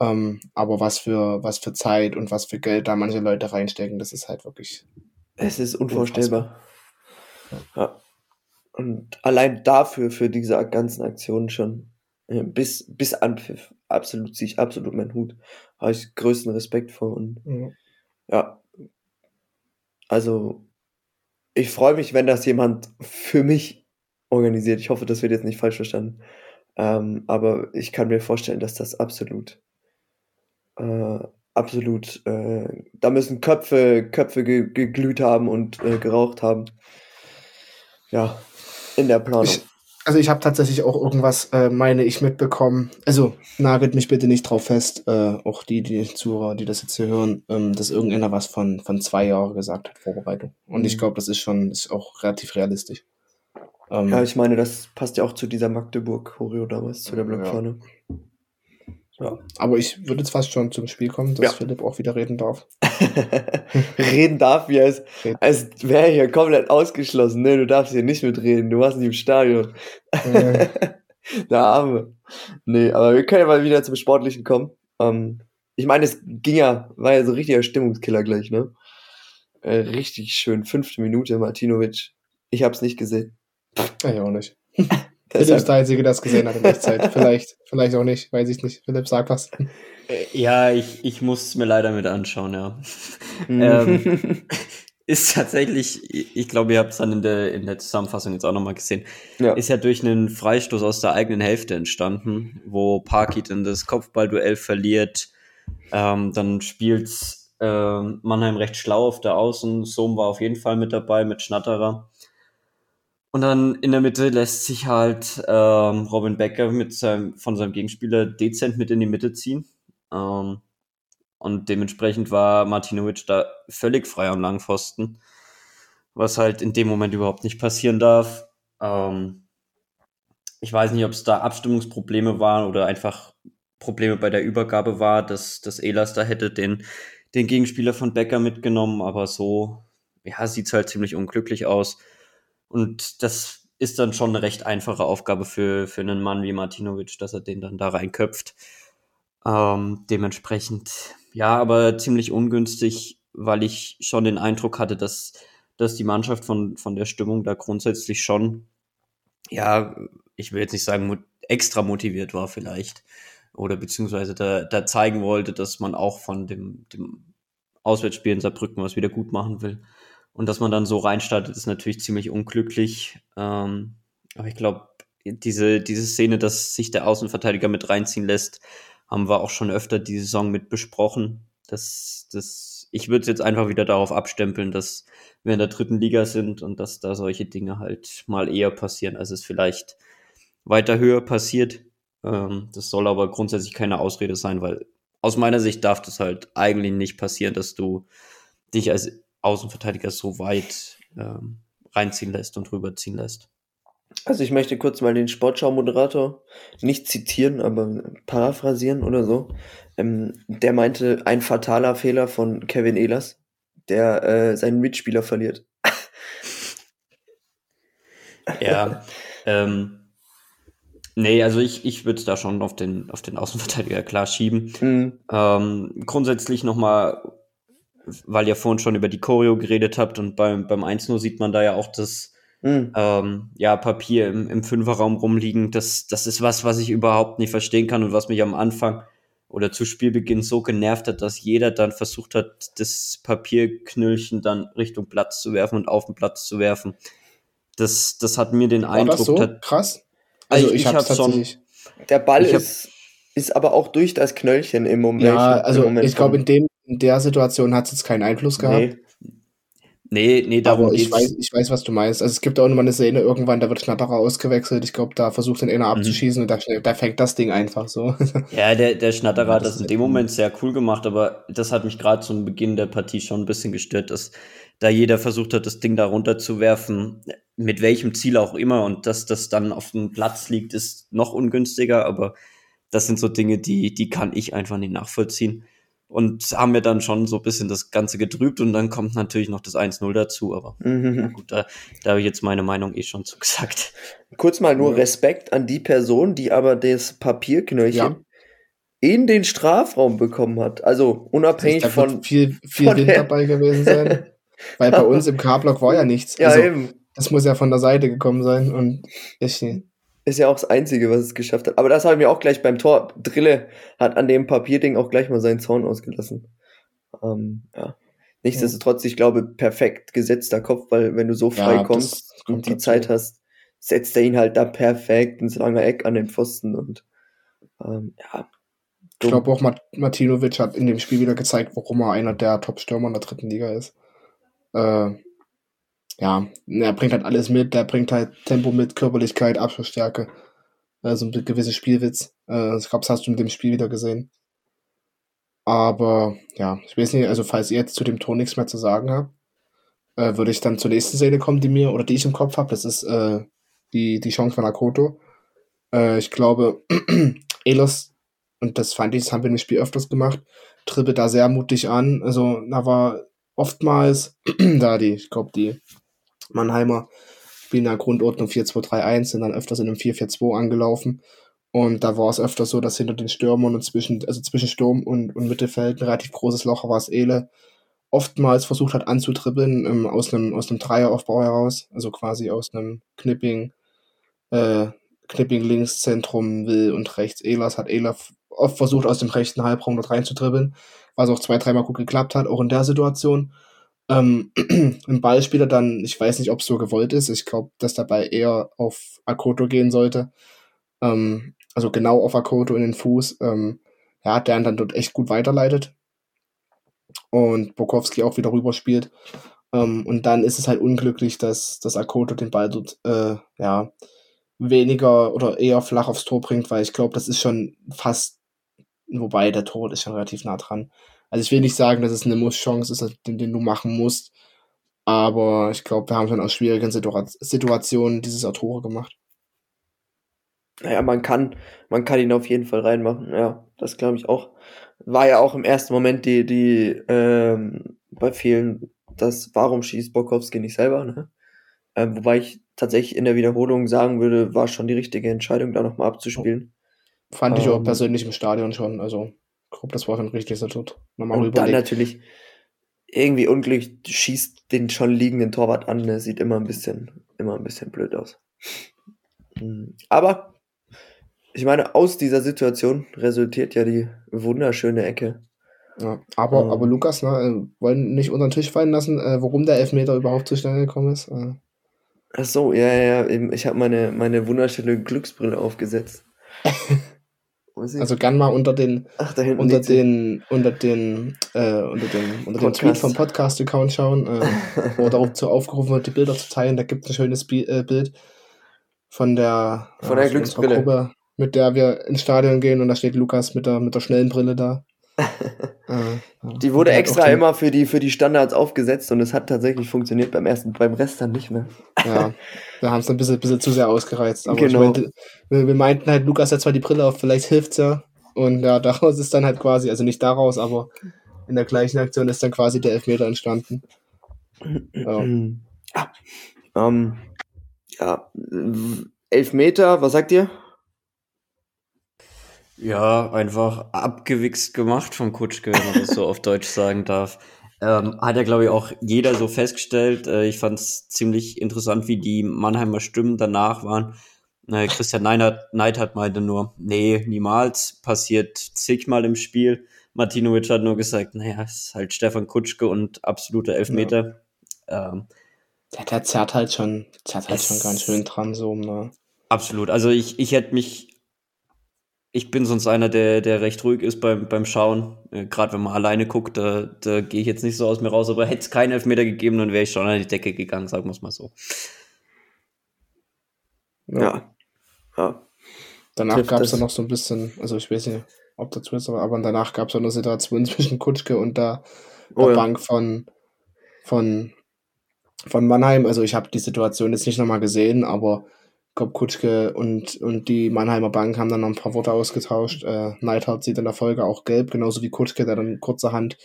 Ähm, aber was für, was für Zeit und was für Geld da manche Leute reinstecken, das ist halt wirklich. Es ist unvorstellbar. Ja. Und allein dafür, für diese ganzen Aktionen schon, bis, bis Anpfiff, absolut, ziehe ich absolut meinen Hut. Habe ich größten Respekt vor. Und mhm. ja, also ich freue mich, wenn das jemand für mich organisiert. Ich hoffe, das wird jetzt nicht falsch verstanden. Ähm, aber ich kann mir vorstellen, dass das absolut, äh, absolut, äh, da müssen Köpfe, Köpfe ge geglüht haben und äh, geraucht haben. Ja, in der Planung. Ich, also ich habe tatsächlich auch irgendwas, äh, meine ich, mitbekommen. Also nagelt mich bitte nicht drauf fest, äh, auch die, die Zuhörer, die das jetzt hier hören, ähm, dass irgendeiner was von, von zwei Jahren gesagt hat, Vorbereitung. Und mhm. ich glaube, das ist schon ist auch relativ realistisch. Ähm, ja, ich meine, das passt ja auch zu dieser Magdeburg-Choreo damals, zu der Blockfahne. Ja. Ja. Aber ich würde jetzt fast schon zum Spiel kommen, dass ja. Philipp auch wieder reden darf. reden darf, wie als, als wäre hier komplett ausgeschlossen. Ne, du darfst hier nicht mitreden, du warst nicht im Stadion. Äh. Der Arme. Nee, aber wir können ja mal wieder zum Sportlichen kommen. Ähm, ich meine, es ging ja, war ja so richtiger Stimmungskiller gleich, ne? Äh, richtig schön. Fünfte Minute, Martinovic. Ich hab's nicht gesehen. Ich auch nicht. Philipp ist der Einzige, der das gesehen hat in Echtzeit. vielleicht, vielleicht auch nicht, weiß ich nicht. Philipp, sag was. Äh, ja, ich, ich muss es mir leider mit anschauen, ja. Mhm. ähm, ist tatsächlich, ich glaube, ihr habt es dann in der, in der Zusammenfassung jetzt auch nochmal gesehen, ja. ist ja durch einen Freistoß aus der eigenen Hälfte entstanden, wo Parkit in das Kopfballduell verliert. Ähm, dann spielt äh, Mannheim recht schlau auf der Außen. Sohm war auf jeden Fall mit dabei mit Schnatterer. Und dann in der Mitte lässt sich halt ähm, Robin Becker mit seinem, von seinem Gegenspieler dezent mit in die Mitte ziehen. Ähm, und dementsprechend war Martinovic da völlig frei am Langpfosten, was halt in dem Moment überhaupt nicht passieren darf. Ähm, ich weiß nicht, ob es da Abstimmungsprobleme waren oder einfach Probleme bei der Übergabe war, dass, dass Elas da hätte den, den Gegenspieler von Becker mitgenommen, aber so, ja, sieht's halt ziemlich unglücklich aus. Und das ist dann schon eine recht einfache Aufgabe für, für einen Mann wie Martinovic, dass er den dann da reinköpft. Ähm, dementsprechend, ja, aber ziemlich ungünstig, weil ich schon den Eindruck hatte, dass, dass die Mannschaft von, von der Stimmung da grundsätzlich schon, ja, ich will jetzt nicht sagen, extra motiviert war vielleicht. Oder beziehungsweise da, da zeigen wollte, dass man auch von dem, dem Auswärtsspiel in Saarbrücken was wieder gut machen will. Und dass man dann so reinstartet, ist natürlich ziemlich unglücklich. Ähm, aber ich glaube, diese, diese Szene, dass sich der Außenverteidiger mit reinziehen lässt, haben wir auch schon öfter die Saison mit besprochen. Das, das, ich würde es jetzt einfach wieder darauf abstempeln, dass wir in der dritten Liga sind und dass da solche Dinge halt mal eher passieren, als es vielleicht weiter höher passiert. Ähm, das soll aber grundsätzlich keine Ausrede sein, weil aus meiner Sicht darf das halt eigentlich nicht passieren, dass du dich als Außenverteidiger so weit ähm, reinziehen lässt und rüberziehen lässt. Also ich möchte kurz mal den Sportschau-Moderator nicht zitieren, aber paraphrasieren oder so. Ähm, der meinte, ein fataler Fehler von Kevin Ehlers, der äh, seinen Mitspieler verliert. ja, ähm, nee, also ich, ich würde es da schon auf den, auf den Außenverteidiger klar schieben. Mhm. Ähm, grundsätzlich nochmal weil ihr vorhin schon über die Choreo geredet habt und beim, beim 1-0 sieht man da ja auch das mhm. ähm, ja, Papier im, im Fünferraum rumliegen. Das, das ist was, was ich überhaupt nicht verstehen kann und was mich am Anfang oder zu Spielbeginn so genervt hat, dass jeder dann versucht hat, das Papierknüllchen dann Richtung Platz zu werfen und auf den Platz zu werfen. Das, das hat mir den War Eindruck. Das so? Krass. Also ich, ich, ich hab's schon. Der Ball ist, ist aber auch durch das Knöllchen im Moment. Ja, also Moment ich glaube, in dem in der Situation hat es jetzt keinen Einfluss gehabt. Nee. Nee, nee, darum Aber ich geht's. weiß, ich weiß, was du meinst. Also es gibt auch mal eine Szene, irgendwann, da wird Schnatterer ausgewechselt. Ich glaube, da versucht dann einer Mhm. abzuschießen und da, da fängt das Ding einfach so. Ja, der, der Schnatterer hat Das in dem. Moment sehr cool gemacht, aber das hat mich gerade zum Beginn der Partie schon ein bisschen gestört, dass da jeder versucht hat, das Ding da runterzuwerfen, mit welchem Ziel auch immer, und dass das dann auf dem Platz liegt, ist noch ungünstiger, aber das sind so Dinge, die, die kann ich einfach nicht nachvollziehen. Und haben mir dann schon so ein bisschen das Ganze getrübt und dann kommt natürlich noch das 1-0 dazu, aber Mhm. gut, da, da habe ich jetzt meine Meinung eh schon zugesagt. Kurz mal nur Ja. Respekt an die Person, die aber das Papierknöllchen Ja. in den Strafraum bekommen hat. Also unabhängig da von. viel, viel von Wind der- dabei gewesen sein. Weil bei uns im K-Block war ja nichts. Ja, also, eben. das muss ja von der Seite gekommen sein und ich, Ist ja auch das Einzige, was es geschafft hat. Aber das haben wir auch gleich beim Tor. Drille hat an dem Papierding auch gleich mal seinen Zorn ausgelassen. Ähm, ja. Nichtsdestotrotz, ich glaube, perfekt gesetzter Kopfball, wenn du so frei Ja, kommst und die. Zeit hast, setzt er ihn halt da perfekt ins lange Eck an den Pfosten und ähm, ja. Ich glaube auch, Mat Martinovic hat in dem Spiel wieder gezeigt, warum er einer der Top-Stürmer in der dritten Liga ist. Äh, ja, er bringt halt alles mit, der bringt halt Tempo mit, Körperlichkeit, Abschlussstärke, so ein gewisser Spielwitz. Äh, ich glaube, das hast du in dem Spiel wieder gesehen. Aber ja, ich weiß nicht, also falls ihr jetzt zu dem Tor nichts mehr zu sagen habt, äh, würde ich dann zur nächsten Szene kommen, die mir oder die ich im Kopf habe. Das ist äh, die, die Chance von Akoto. Äh, ich glaube, Ehlers, und das fand ich, das haben wir im Spiel öfters gemacht, trippelt da sehr mutig an. Also da war oftmals da die, ich glaube, die Mannheimer spielen in der Grundordnung 4-2-3-1, sind dann öfters in einem 4-4-2 angelaufen. Und da war es öfter so, dass hinter den Stürmern und zwischen, also zwischen Sturm und, und Mittelfeld ein relativ großes Loch war es Ele. Oftmals versucht hat anzutribbeln ähm, aus einem aus Dreieraufbau heraus, also quasi aus einem Knipping, äh, Knipping links, Zentrum, Will und rechts Elas hat Ela oft versucht, aus dem rechten Halbraum dort reinzutribbeln, was auch zwei, dreimal gut geklappt hat, auch in der Situation. Ähm, Im Ballspieler dann, ich weiß nicht, ob es so gewollt ist, ich glaube, dass dabei eher auf Akoto gehen sollte. Ähm, also genau auf Akoto in den Fuß. Ähm, ja, der dann dort echt gut weiterleitet. Und Bokowski auch wieder rüberspielt. Ähm, und dann ist es halt unglücklich, dass, dass Akoto den Ball dort, äh, ja, weniger oder eher flach aufs Tor bringt, weil ich glaube, das ist schon fast, wobei der Tor ist schon relativ nah dran. Also ich will nicht sagen, dass es eine Muss-Chance ist, den, den du machen musst, aber ich glaube, wir haben schon aus schwierigen Situa Situationen dieses Tore gemacht. Naja, man kann, man kann ihn auf jeden Fall reinmachen. Ja, das glaube ich auch. War ja auch im ersten Moment die, die, ähm, bei vielen, das, warum schießt Bokowski nicht selber, ne? Ähm, wobei ich tatsächlich in der Wiederholung sagen würde, war schon die richtige Entscheidung, da nochmal abzuspielen. Fand ich auch Ähm. persönlich im Stadion schon. Also, glaube, das war schon richtig, dass er dort nochmal Und dann rüberlegt. natürlich irgendwie unglücklich schießt den schon liegenden Torwart an. Der sieht immer ein bisschen, immer ein bisschen blöd aus. Hm, Aber ich meine, aus dieser Situation resultiert ja die wunderschöne Ecke. Ja, aber, Ähm. aber Lukas, ne, äh, wollen nicht unter den Tisch fallen lassen, äh, warum der Elfmeter überhaupt zustande gekommen ist. Äh, Ach so, ja, ja, ja, ich habe meine, meine wunderschöne Glücksbrille aufgesetzt. Also gern mal unter den, Ach, unter den, unter den, äh, unter dem, unter dem Podcast. Tweet vom Podcast-Account schauen, äh, wo dazu aufgerufen wird, die Bilder zu teilen. Da gibt es ein schönes Bi äh, Bild von der, Von der Glücksbrille. Gruppe, mit der wir ins Stadion gehen und da steht Lukas mit der, mit der schnellen Brille da. Die wurde extra immer für die, für die Standards aufgesetzt und es hat tatsächlich funktioniert beim ersten, beim Rest dann nicht mehr. Ja, wir haben es ein bisschen, bisschen zu sehr ausgereizt. Aber Genau. meinte, wir, wir meinten halt, Lukas hat zwar die Brille auf, vielleicht hilft's ja. Und ja, daraus ist dann halt quasi, also nicht daraus, aber in der gleichen Aktion ist dann quasi der Elfmeter entstanden. Ja. Ah, ähm, ja, Elfmeter, was sagt ihr? Ja, einfach abgewichst gemacht vom Kutschke, wenn man das so auf Deutsch sagen darf. Ähm, hat ja, glaube ich, auch jeder so festgestellt. Äh, ich fand es ziemlich interessant, wie die Mannheimer Stimmen danach waren. Äh, Christian Neidhardt, Neidhardt meinte nur, nee, niemals, passiert zigmal im Spiel. Martinovic hat nur gesagt, naja, es ist halt Stefan Kutschke und absoluter Elfmeter. Ähm, Der, der zerrt halt schon, zerrt halt schon ganz schön dran, so, ne? Absolut. Also ich, ich hätte mich ich bin sonst einer, der, der recht ruhig ist beim, beim Schauen. Äh, Gerade wenn man alleine guckt, da, da gehe ich jetzt nicht so aus mir raus. Aber hätte es keinen Elfmeter gegeben, dann wäre ich schon an die Decke gegangen, sagen wir es mal so. Ja. Ja. Danach Trifft gab es dann noch so ein bisschen, also ich weiß nicht, ob dazu ist, aber, aber danach gab es eine Situation zwischen Kutschke und der, der Oh ja. Bank von, von, von Mannheim. Also ich habe die Situation jetzt nicht nochmal gesehen, aber glaube, Kutschke und, und die Mannheimer Bank haben dann noch ein paar Worte ausgetauscht. Äh, Neidhardt sieht in der Folge auch gelb, genauso wie Kutschke, der dann kurzerhand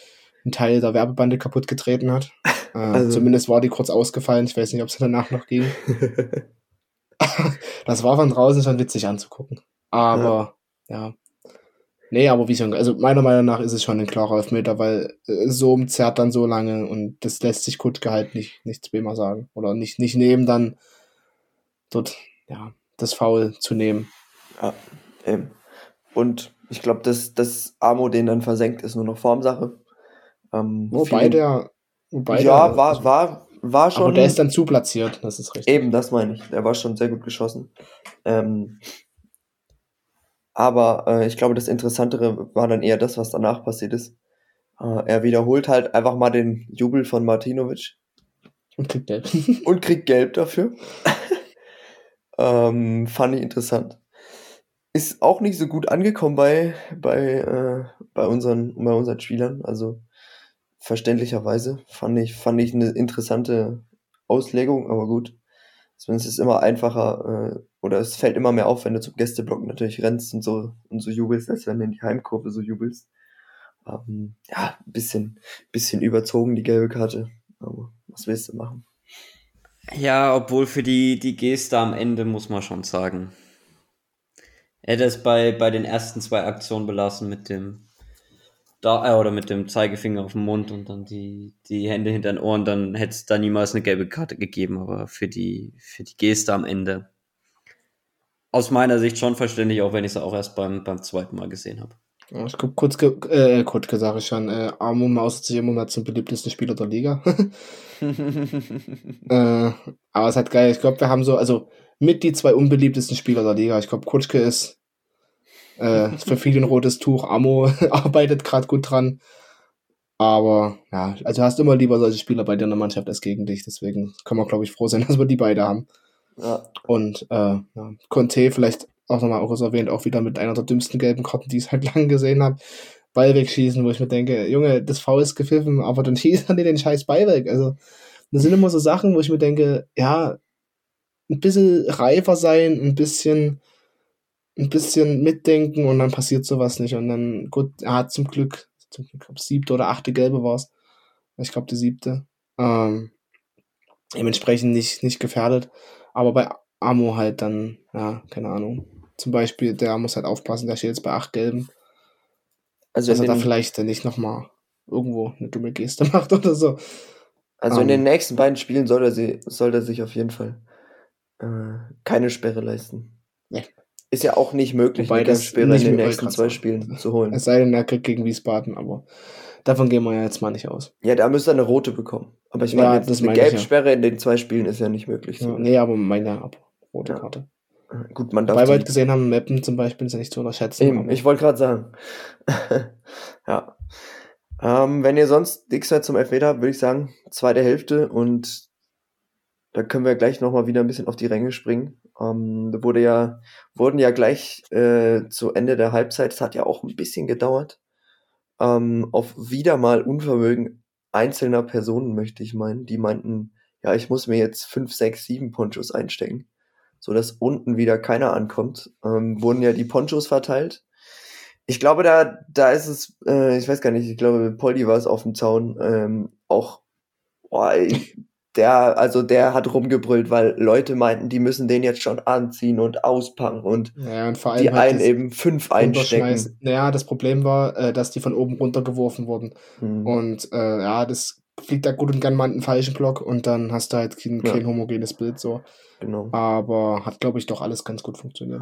einen Teil der Werbebande kaputt getreten hat. Äh, Also- Zumindest war die kurz ausgefallen. Ich weiß nicht, ob es danach noch ging. das war von draußen schon witzig anzugucken. Aber, ja. Nee, aber wie schon, also meiner Meinung nach ist es schon ein klarer Elfmeter, weil äh, so zerrt dann so lange und das lässt sich Kutschke halt nicht, nicht zweimal sagen. Oder nicht, nicht nehmen, dann dort, ja, das Foul zu nehmen. Ja, eben. Und ich glaube, dass, dass Amo den dann versenkt, ist nur noch Formsache. Ähm, Wobei der, wobei ja, der, war, war, war schon. aber der ist dann zu platziert, das ist richtig. Eben, das meine ich. Der war schon sehr gut geschossen. Ähm, aber äh, ich glaube, das Interessantere war dann eher das, was danach passiert ist. Äh, er wiederholt halt einfach mal den Jubel von Martinovic Und kriegt gelb. und kriegt Gelb dafür. ähm, fand ich interessant. Ist auch nicht so gut angekommen bei, bei, äh, bei, unseren, bei unseren Spielern. Also verständlicherweise fand ich, fand ich eine interessante Auslegung, aber gut. Zumindest ist es immer einfacher, äh, oder es fällt immer mehr auf, wenn du zum Gästeblock natürlich rennst und so und so jubelst, als wenn du in die Heimkurve so jubelst. Ähm, ja, bisschen, bisschen überzogen, die gelbe Karte. Aber was willst du machen? Ja, obwohl für die, die Geste am Ende muss man schon sagen. Er hätte es bei, bei den ersten zwei Aktionen belassen mit dem da, äh, oder mit dem Zeigefinger auf dem Mund und dann die, die Hände hinter den Ohren, dann hätte es da niemals eine gelbe Karte gegeben, aber für die, für die Geste am Ende aus meiner Sicht schon verständlich, auch wenn ich es auch erst beim, beim zweiten Mal gesehen habe. Ich guck kurz, ge äh, kurz gesagt ich schon, äh, Amo mausert sich immer mal zum beliebtesten Spieler der Liga. äh, aber es ist halt geil. Ich glaube, wir haben so, also mit die zwei unbeliebtesten Spieler der Liga. Ich glaube, Kutschke ist äh, für viele ein rotes Tuch. Amo arbeitet gerade gut dran. Aber ja, also du hast immer lieber solche Spieler bei dir in der Mannschaft als gegen dich. Deswegen können wir, glaube ich, froh sein, dass wir die beide haben. ja, Und äh, ja, Conte vielleicht auch nochmal auch erwähnt, auch wieder mit einer der dümmsten gelben Karten, die ich seit langem gesehen habe. Ball wegschießen, wo ich mir denke, Junge, das Foul ist gepfiffen, aber dann schießt er dir den scheiß Ball weg. Also, das sind immer so Sachen, wo ich mir denke, ja, ein bisschen reifer sein, ein bisschen, ein bisschen mitdenken und dann passiert sowas nicht. Und dann, gut, er hat zum Glück, zum Glück, glaub, siebte oder achte gelbe war es. Ich glaube, die siebte. Ähm, dementsprechend nicht, nicht gefährdet. Aber bei Amo halt dann, ja, keine Ahnung. Zum Beispiel, der muss halt aufpassen, der steht jetzt bei acht Gelben, also, dass in er da vielleicht dann nicht nochmal irgendwo eine dumme Geste macht oder so. also in ähm, den nächsten beiden Spielen soll er, sie, soll er sich auf jeden Fall äh, keine Sperre leisten. Nee. Ist ja auch nicht möglich, Wobei eine Sperre in den nächsten zwei. Spielen zu holen. Es sei denn, er kriegt gegen Wiesbaden, aber davon gehen wir ja jetzt mal nicht aus. Ja, da müsste er eine rote bekommen. Aber ich Ja, meine, jetzt das eine ich ja. Gelbsperre in den zwei Spielen ist ja nicht möglich. Ja, So. nee, aber meine ab. Rote Ja. Karte. Gut, man darf Weil wir halt gesehen haben, Mappen zum Beispiel ist ja nicht zu unterschätzen. Eben, ich wollte gerade sagen. ja. Ähm, wenn ihr sonst nichts mehr zum Elfmeter habt, würde ich sagen, zweite Hälfte und da können wir gleich nochmal wieder ein bisschen auf die Ränge springen. Ähm, da wurde ja, wurden ja gleich äh, zu Ende der Halbzeit, es hat ja auch ein bisschen gedauert, ähm, auf wieder mal Unvermögen einzelner Personen, möchte ich meinen, die meinten, ja, ich muss mir jetzt fünf, sechs, sieben Ponchos einstecken, so dass unten wieder keiner ankommt. Ähm, wurden ja die Ponchos verteilt. Ich glaube, da, da ist es, äh, ich weiß gar nicht, ich glaube, Poldi war es auf dem Zaun, ähm, auch, boah, ich, der, also der hat rumgebrüllt, weil Leute meinten, die müssen den jetzt schon anziehen und auspacken und ja, und die halt einen eben fünf einstecken. Naja, das Problem war, äh, dass die von oben runtergeworfen wurden. Hm. Und äh, ja, das fliegt da gut und gern mal in den falschen Block und dann hast du halt kein, Ja. kein homogenes Bild so. Genau. Aber hat, glaube ich, doch alles ganz gut funktioniert.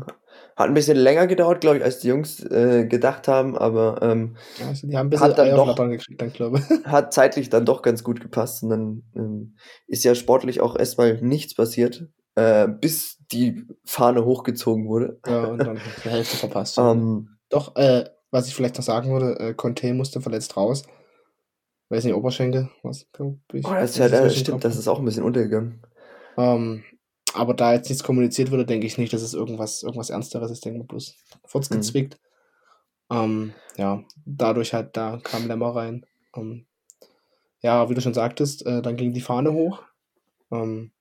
Hat ein bisschen länger gedauert, glaube ich, als die Jungs äh, gedacht haben, aber ähm, Ja, also die haben ein bisschen Hat dann doch- Eierflattern gekriegt, dann glaube ich. hat zeitlich dann doch ganz gut gepasst und dann ähm, ist ja sportlich auch erstmal nichts passiert. äh, bis die Fahne hochgezogen wurde. Ja, und dann die Hälfte verpasst. Ähm, Doch, äh, was ich vielleicht noch sagen würde, äh, Conte musste verletzt raus. Weiß nicht, Oberschenkel, was glaub ich. oh, das ist ja, ich das stimmt, das ist auch ein bisschen untergegangen. Ähm, aber da jetzt nichts kommuniziert wurde, denke ich nicht, dass es irgendwas, irgendwas Ernsteres ist. Ich denke mal bloß kurz Mhm. gezwickt. Ähm, ja, dadurch halt, da kam Lämmer rein. Ähm, ja, wie du schon sagtest, äh, dann ging die Fahne hoch. Ähm,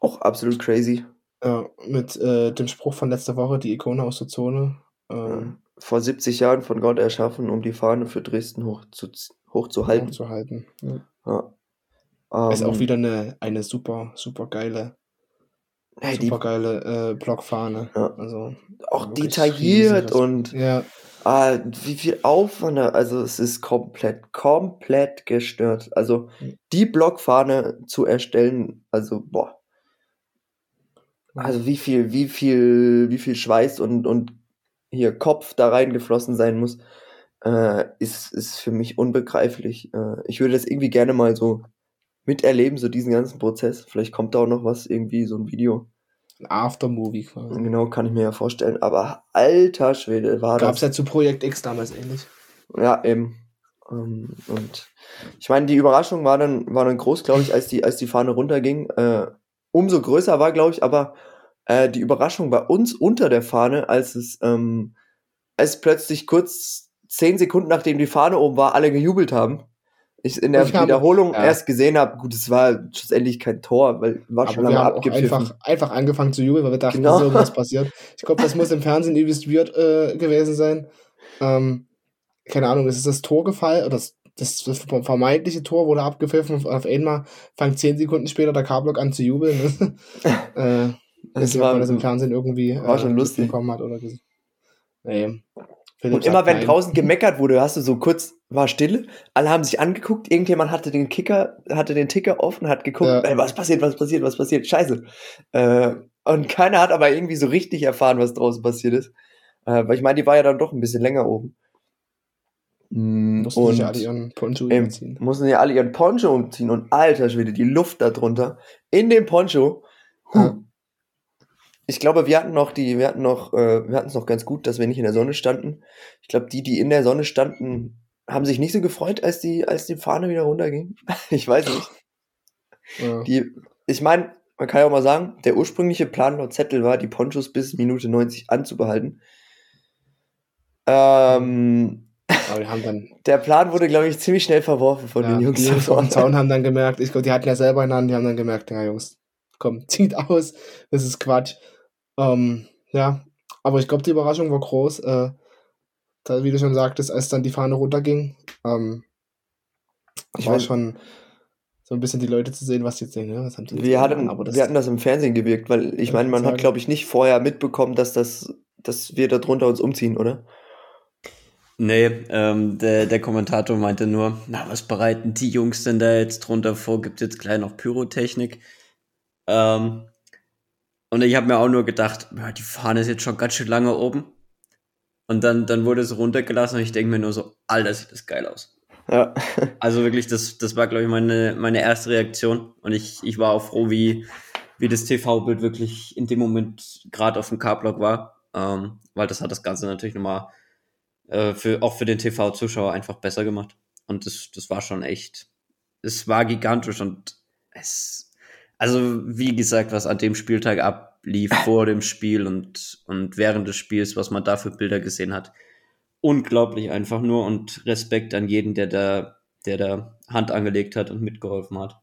Auch absolut crazy. ja, mit äh, dem Spruch von letzter Woche, die Ikone aus der Zone. Ähm, Vor 70 Jahren von Gott erschaffen, um die Fahne für Dresden hoch zu, hochzuhalten. zu halten. Ja. Ja. ist auch Ähm, wieder eine, eine super, super geile, hey, super geile äh, Blockfahne. Ja. Also, auch detailliert riesiges- und ja, ah, wie viel Aufwand, also es ist komplett, komplett gestört. Also Mhm. die Blockfahne zu erstellen, also boah, also wie viel, wie viel, wie viel Schweiß und, und hier Kopf da reingeflossen sein muss, äh, ist, ist für mich unbegreiflich. Äh, ich würde das irgendwie gerne mal so miterleben, so diesen ganzen Prozess. Vielleicht kommt da auch noch was, irgendwie so ein Video. ein Aftermovie quasi. Genau, kann ich mir ja vorstellen. Aber alter Schwede, war Gab es das. ja zu Projekt X damals ähnlich. Ja, eben. Ähm, und ich meine, die Überraschung war dann, war dann groß, glaube ich, als die, als die Fahne runterging. Äh, umso größer war, glaube ich, aber äh, die Überraschung bei uns unter der Fahne, als es, ähm, als plötzlich kurz zehn Sekunden nachdem die Fahne oben war, alle gejubelt haben. Ich in der Ich Wiederholung ja. erst gesehen habe, gut, es war schlussendlich kein Tor, weil war Aber schon lange abgepfiffen. einfach, einfach angefangen zu jubeln, weil wir dachten, Genau. dass irgendwas passiert. Ich glaube, das muss im Fernsehen übelst weird äh, gewesen sein. Ähm, keine Ahnung, es ist das Tor gefallen, oder das, das, das vermeintliche Tor wurde abgepfiffen und auf einmal fängt zehn Sekunden später der K-Block an zu jubeln. äh, Das war- man das im Fernsehen irgendwie war schon lustig. bekommen hat oder gesehen. Nee. Philipp Und immer wenn nein. draußen gemeckert wurde, hast du so kurz, war Stille, alle haben sich angeguckt, irgendjemand hatte den Kicker, hatte den Ticker offen, hat geguckt, Ja. ey, was passiert, was passiert, was passiert, scheiße. Äh, und keiner hat aber irgendwie so richtig erfahren, was draußen passiert ist. Äh, weil ich meine, die war ja dann doch ein bisschen länger oben. Mm, mussten sich alle ihren Poncho überziehen. mussten ja alle ihren Poncho umziehen und alter Schwede, die Luft da drunter, in dem Poncho. Huh. Ich glaube, wir hatten noch die, wir hatten noch, äh, wir hatten es noch ganz gut, dass wir nicht in der Sonne standen. Ich glaube, die, die in der Sonne standen, haben sich nicht so gefreut, als die, als die Fahne wieder runterging. Ich weiß nicht. Ja. Die, ich meine, man kann ja auch mal sagen, der ursprüngliche Plan laut Zettel war, die Ponchos bis Minute 90 anzubehalten. Ähm, Aber die haben dann der Plan wurde, glaube ich, ziemlich schnell verworfen von ja, den Jungs. die Jungs vorne. Zaun haben dann gemerkt, ich glaube, die hatten ja selber in der Hand, die haben dann gemerkt, ja Jungs, komm, zieht aus, das ist Quatsch. Ähm, ja, aber ich glaube, die Überraschung war groß, äh, da, wie du schon sagtest, als dann die Fahne runterging, ähm, Ich war mein- schon so ein bisschen die Leute zu sehen, was die jetzt denken, ja, was haben sie jetzt Wir getan? hatten, aber das, wir hatten das im Fernsehen gewirkt, weil ich meine, man hat, sagen. glaube ich, nicht vorher mitbekommen, dass das, dass wir da drunter uns umziehen, oder? Nee, ähm, der, der Kommentator meinte nur, na, was bereiten die Jungs denn da jetzt drunter vor? Gibt jetzt gleich noch Pyrotechnik? Ähm, und ich habe mir auch nur gedacht, die Fahne ist jetzt schon ganz schön lange oben. Und dann, dann wurde es runtergelassen und ich denke mir nur so, Alter, sieht das geil aus. Ja. Also wirklich, das, das war, glaube ich, meine, meine erste Reaktion. Und ich, ich war auch froh, wie, wie das TV-Bild wirklich in dem Moment gerade auf dem K-Block war. Ähm, weil das hat das Ganze natürlich nochmal äh, für, auch für den TV-Zuschauer einfach besser gemacht. Und das, das war schon echt, es war gigantisch und es, also wie gesagt, was an dem Spieltag ablief vor dem Spiel und, und während des Spiels, was man da für Bilder gesehen hat, unglaublich einfach nur und Respekt an jeden, der da, der da Hand angelegt hat und mitgeholfen hat.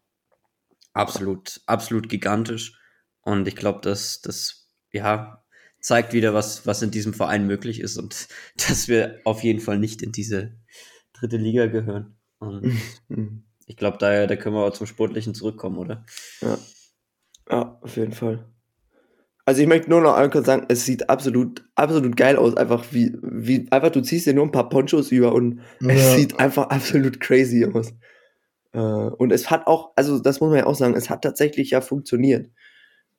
Absolut, absolut gigantisch. Und ich glaube, dass das, ja, zeigt wieder, was, was in diesem Verein möglich ist und dass wir auf jeden Fall nicht in diese dritte Liga gehören. Und Mhm. Ich glaube, da, da können wir auch zum Sportlichen zurückkommen, oder? Ja. Ja, auf jeden Fall. Also ich möchte nur noch einmal kurz sagen, es sieht absolut, absolut geil aus. Einfach wie, wie, einfach du ziehst dir nur ein paar Ponchos über und es Ja. sieht einfach absolut crazy aus. Äh, und es hat auch, also das muss man ja auch sagen, es hat tatsächlich ja funktioniert.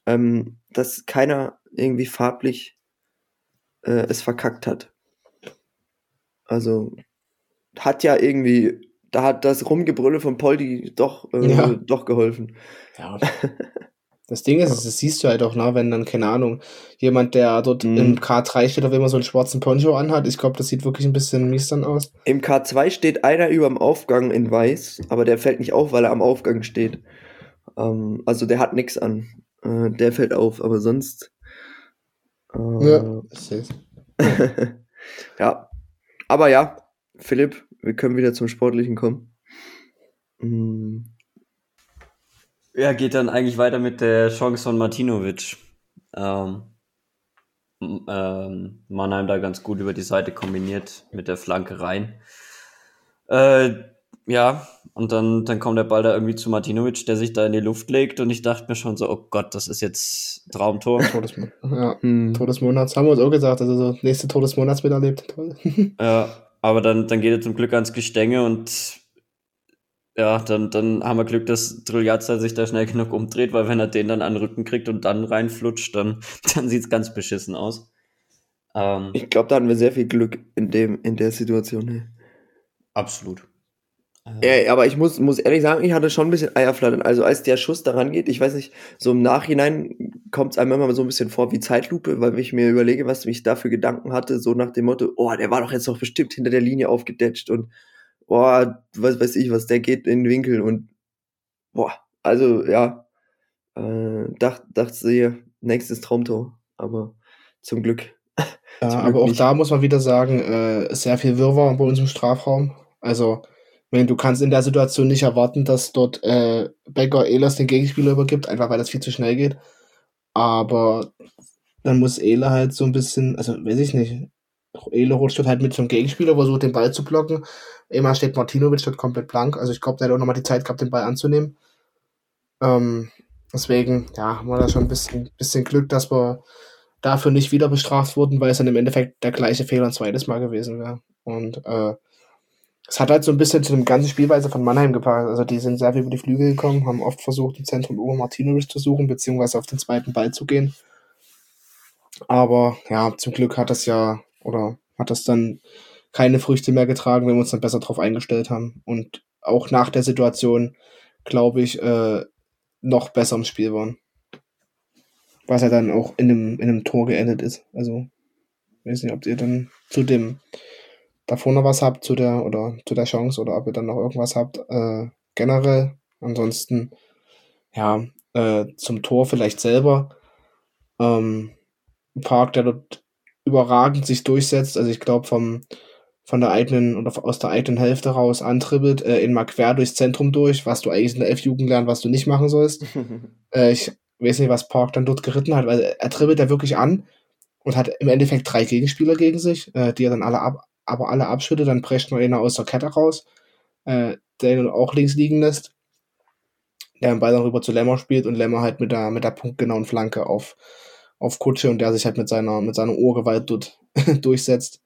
Ähm, dass keiner irgendwie farblich äh, es verkackt hat. Also hat ja irgendwie, da hat das Rumgebrülle von Poldi doch, äh, Ja. doch geholfen. ja, Das Ding ist, das siehst du halt auch, ne, wenn dann, keine Ahnung, jemand, der dort Mhm. im K3 steht, auf immer so einen schwarzen Poncho anhat. Ich glaube, das sieht wirklich ein bisschen mies dann aus. Im K2 steht einer über dem Aufgang in weiß, aber der fällt nicht auf, weil er am Aufgang steht. Ähm, also der hat nichts an. Äh, der fällt auf, aber sonst. Äh, Ja, ich seh's. ja. Aber ja, Philipp, wir können wieder zum Sportlichen kommen. Mm, Ja, geht dann eigentlich weiter mit der Chance von Martinovic. Ähm, ähm, Mannheim da ganz gut über die Seite kombiniert mit der Flanke rein. Äh, ja, und dann, dann kommt der Ball da irgendwie zu Martinovic, der sich da in die Luft legt und ich dachte mir schon so, oh Gott, das ist jetzt Traumtor. Todesmonat. Ja, mm. Todesmonats haben wir uns auch gesagt. Also so nächste Todesmonats miterlebt. Ja, aber dann, dann geht er zum Glück ans Gestänge und ja, dann, dann haben wir Glück, dass Triljazza sich da schnell genug umdreht, weil wenn er den dann an den Rücken kriegt und dann reinflutscht, dann, dann sieht's ganz beschissen aus. Ähm, Ich glaube, da hatten wir sehr viel Glück in, dem, in der Situation. Ne? absolut. Äh, Ja, aber ich muss, muss ehrlich sagen, ich hatte schon ein bisschen Eierflattern. Also als der Schuss daran geht, ich weiß nicht, so im Nachhinein kommt es einem immer so ein bisschen vor wie Zeitlupe, weil ich mir überlege, was ich da für Gedanken hatte, so nach dem Motto, oh, der war doch jetzt doch bestimmt hinter der Linie aufgedetscht und oh, was weiß ich, was, der geht in den Winkel und boah, also ja, äh, dacht, dachte sie, nächstes Traumtor, aber zum Glück. Zum aber Glück auch nicht. da muss man wieder sagen, äh, sehr viel Wirrwarr bei uns im Strafraum. Also, wenn du kannst in der Situation nicht erwarten, dass dort äh, Becker Ehlers den Gegenspieler übergibt, einfach weil das viel zu schnell geht. Aber dann muss Ehle halt so ein bisschen, also weiß ich nicht, Ehle rutscht halt mit zum Gegenspieler, versucht den Ball zu blocken. Immer steht Martinovic dort komplett blank. Also ich glaube, der hat auch nochmal die Zeit gehabt, den Ball anzunehmen. Ähm, deswegen, ja, haben wir da schon ein bisschen, bisschen Glück, dass wir dafür nicht wieder bestraft wurden, weil es dann im Endeffekt der gleiche Fehler ein zweites Mal gewesen wäre. Und äh, es hat halt so ein bisschen zu dem ganzen Spielweise von Mannheim gepasst. Also die sind sehr viel über die Flügel gekommen, haben oft versucht, im Zentrum über Martinovic zu suchen, beziehungsweise auf den zweiten Ball zu gehen. Aber ja, zum Glück hat das ja, oder hat das dann keine Früchte mehr getragen, wenn wir uns dann besser drauf eingestellt haben. Und auch nach der Situation, glaube ich, äh, noch besser im Spiel waren. Was ja dann auch in einem, in einem Tor geendet ist. Also, weiß nicht, ob ihr dann zu dem davor noch was habt, zu der, oder zu der Chance, oder ob ihr dann noch irgendwas habt, äh, generell. Ansonsten, ja, äh, zum Tor vielleicht selber. Ähm, Park, der dort überragend sich durchsetzt. Also ich glaube vom von der eigenen oder aus der eigenen Hälfte raus antribbelt, äh, in mal quer durchs Zentrum durch, was du eigentlich in der F-Jugend lernst, was du nicht machen sollst. Äh, ich weiß nicht, was Park dann dort geritten hat, weil er dribbelt da wirklich an und hat im Endeffekt drei Gegenspieler gegen sich, äh, die er dann alle ab, aber alle abschüttet, dann prescht noch einer aus der Kette raus, äh, der ihn auch links liegen lässt, der den Ball dann rüber zu Lemmer spielt und Lemmer halt mit der, mit der punktgenauen Flanke auf, auf Kutsche und der sich halt mit seiner, mit seiner Ohrgewalt dort durchsetzt.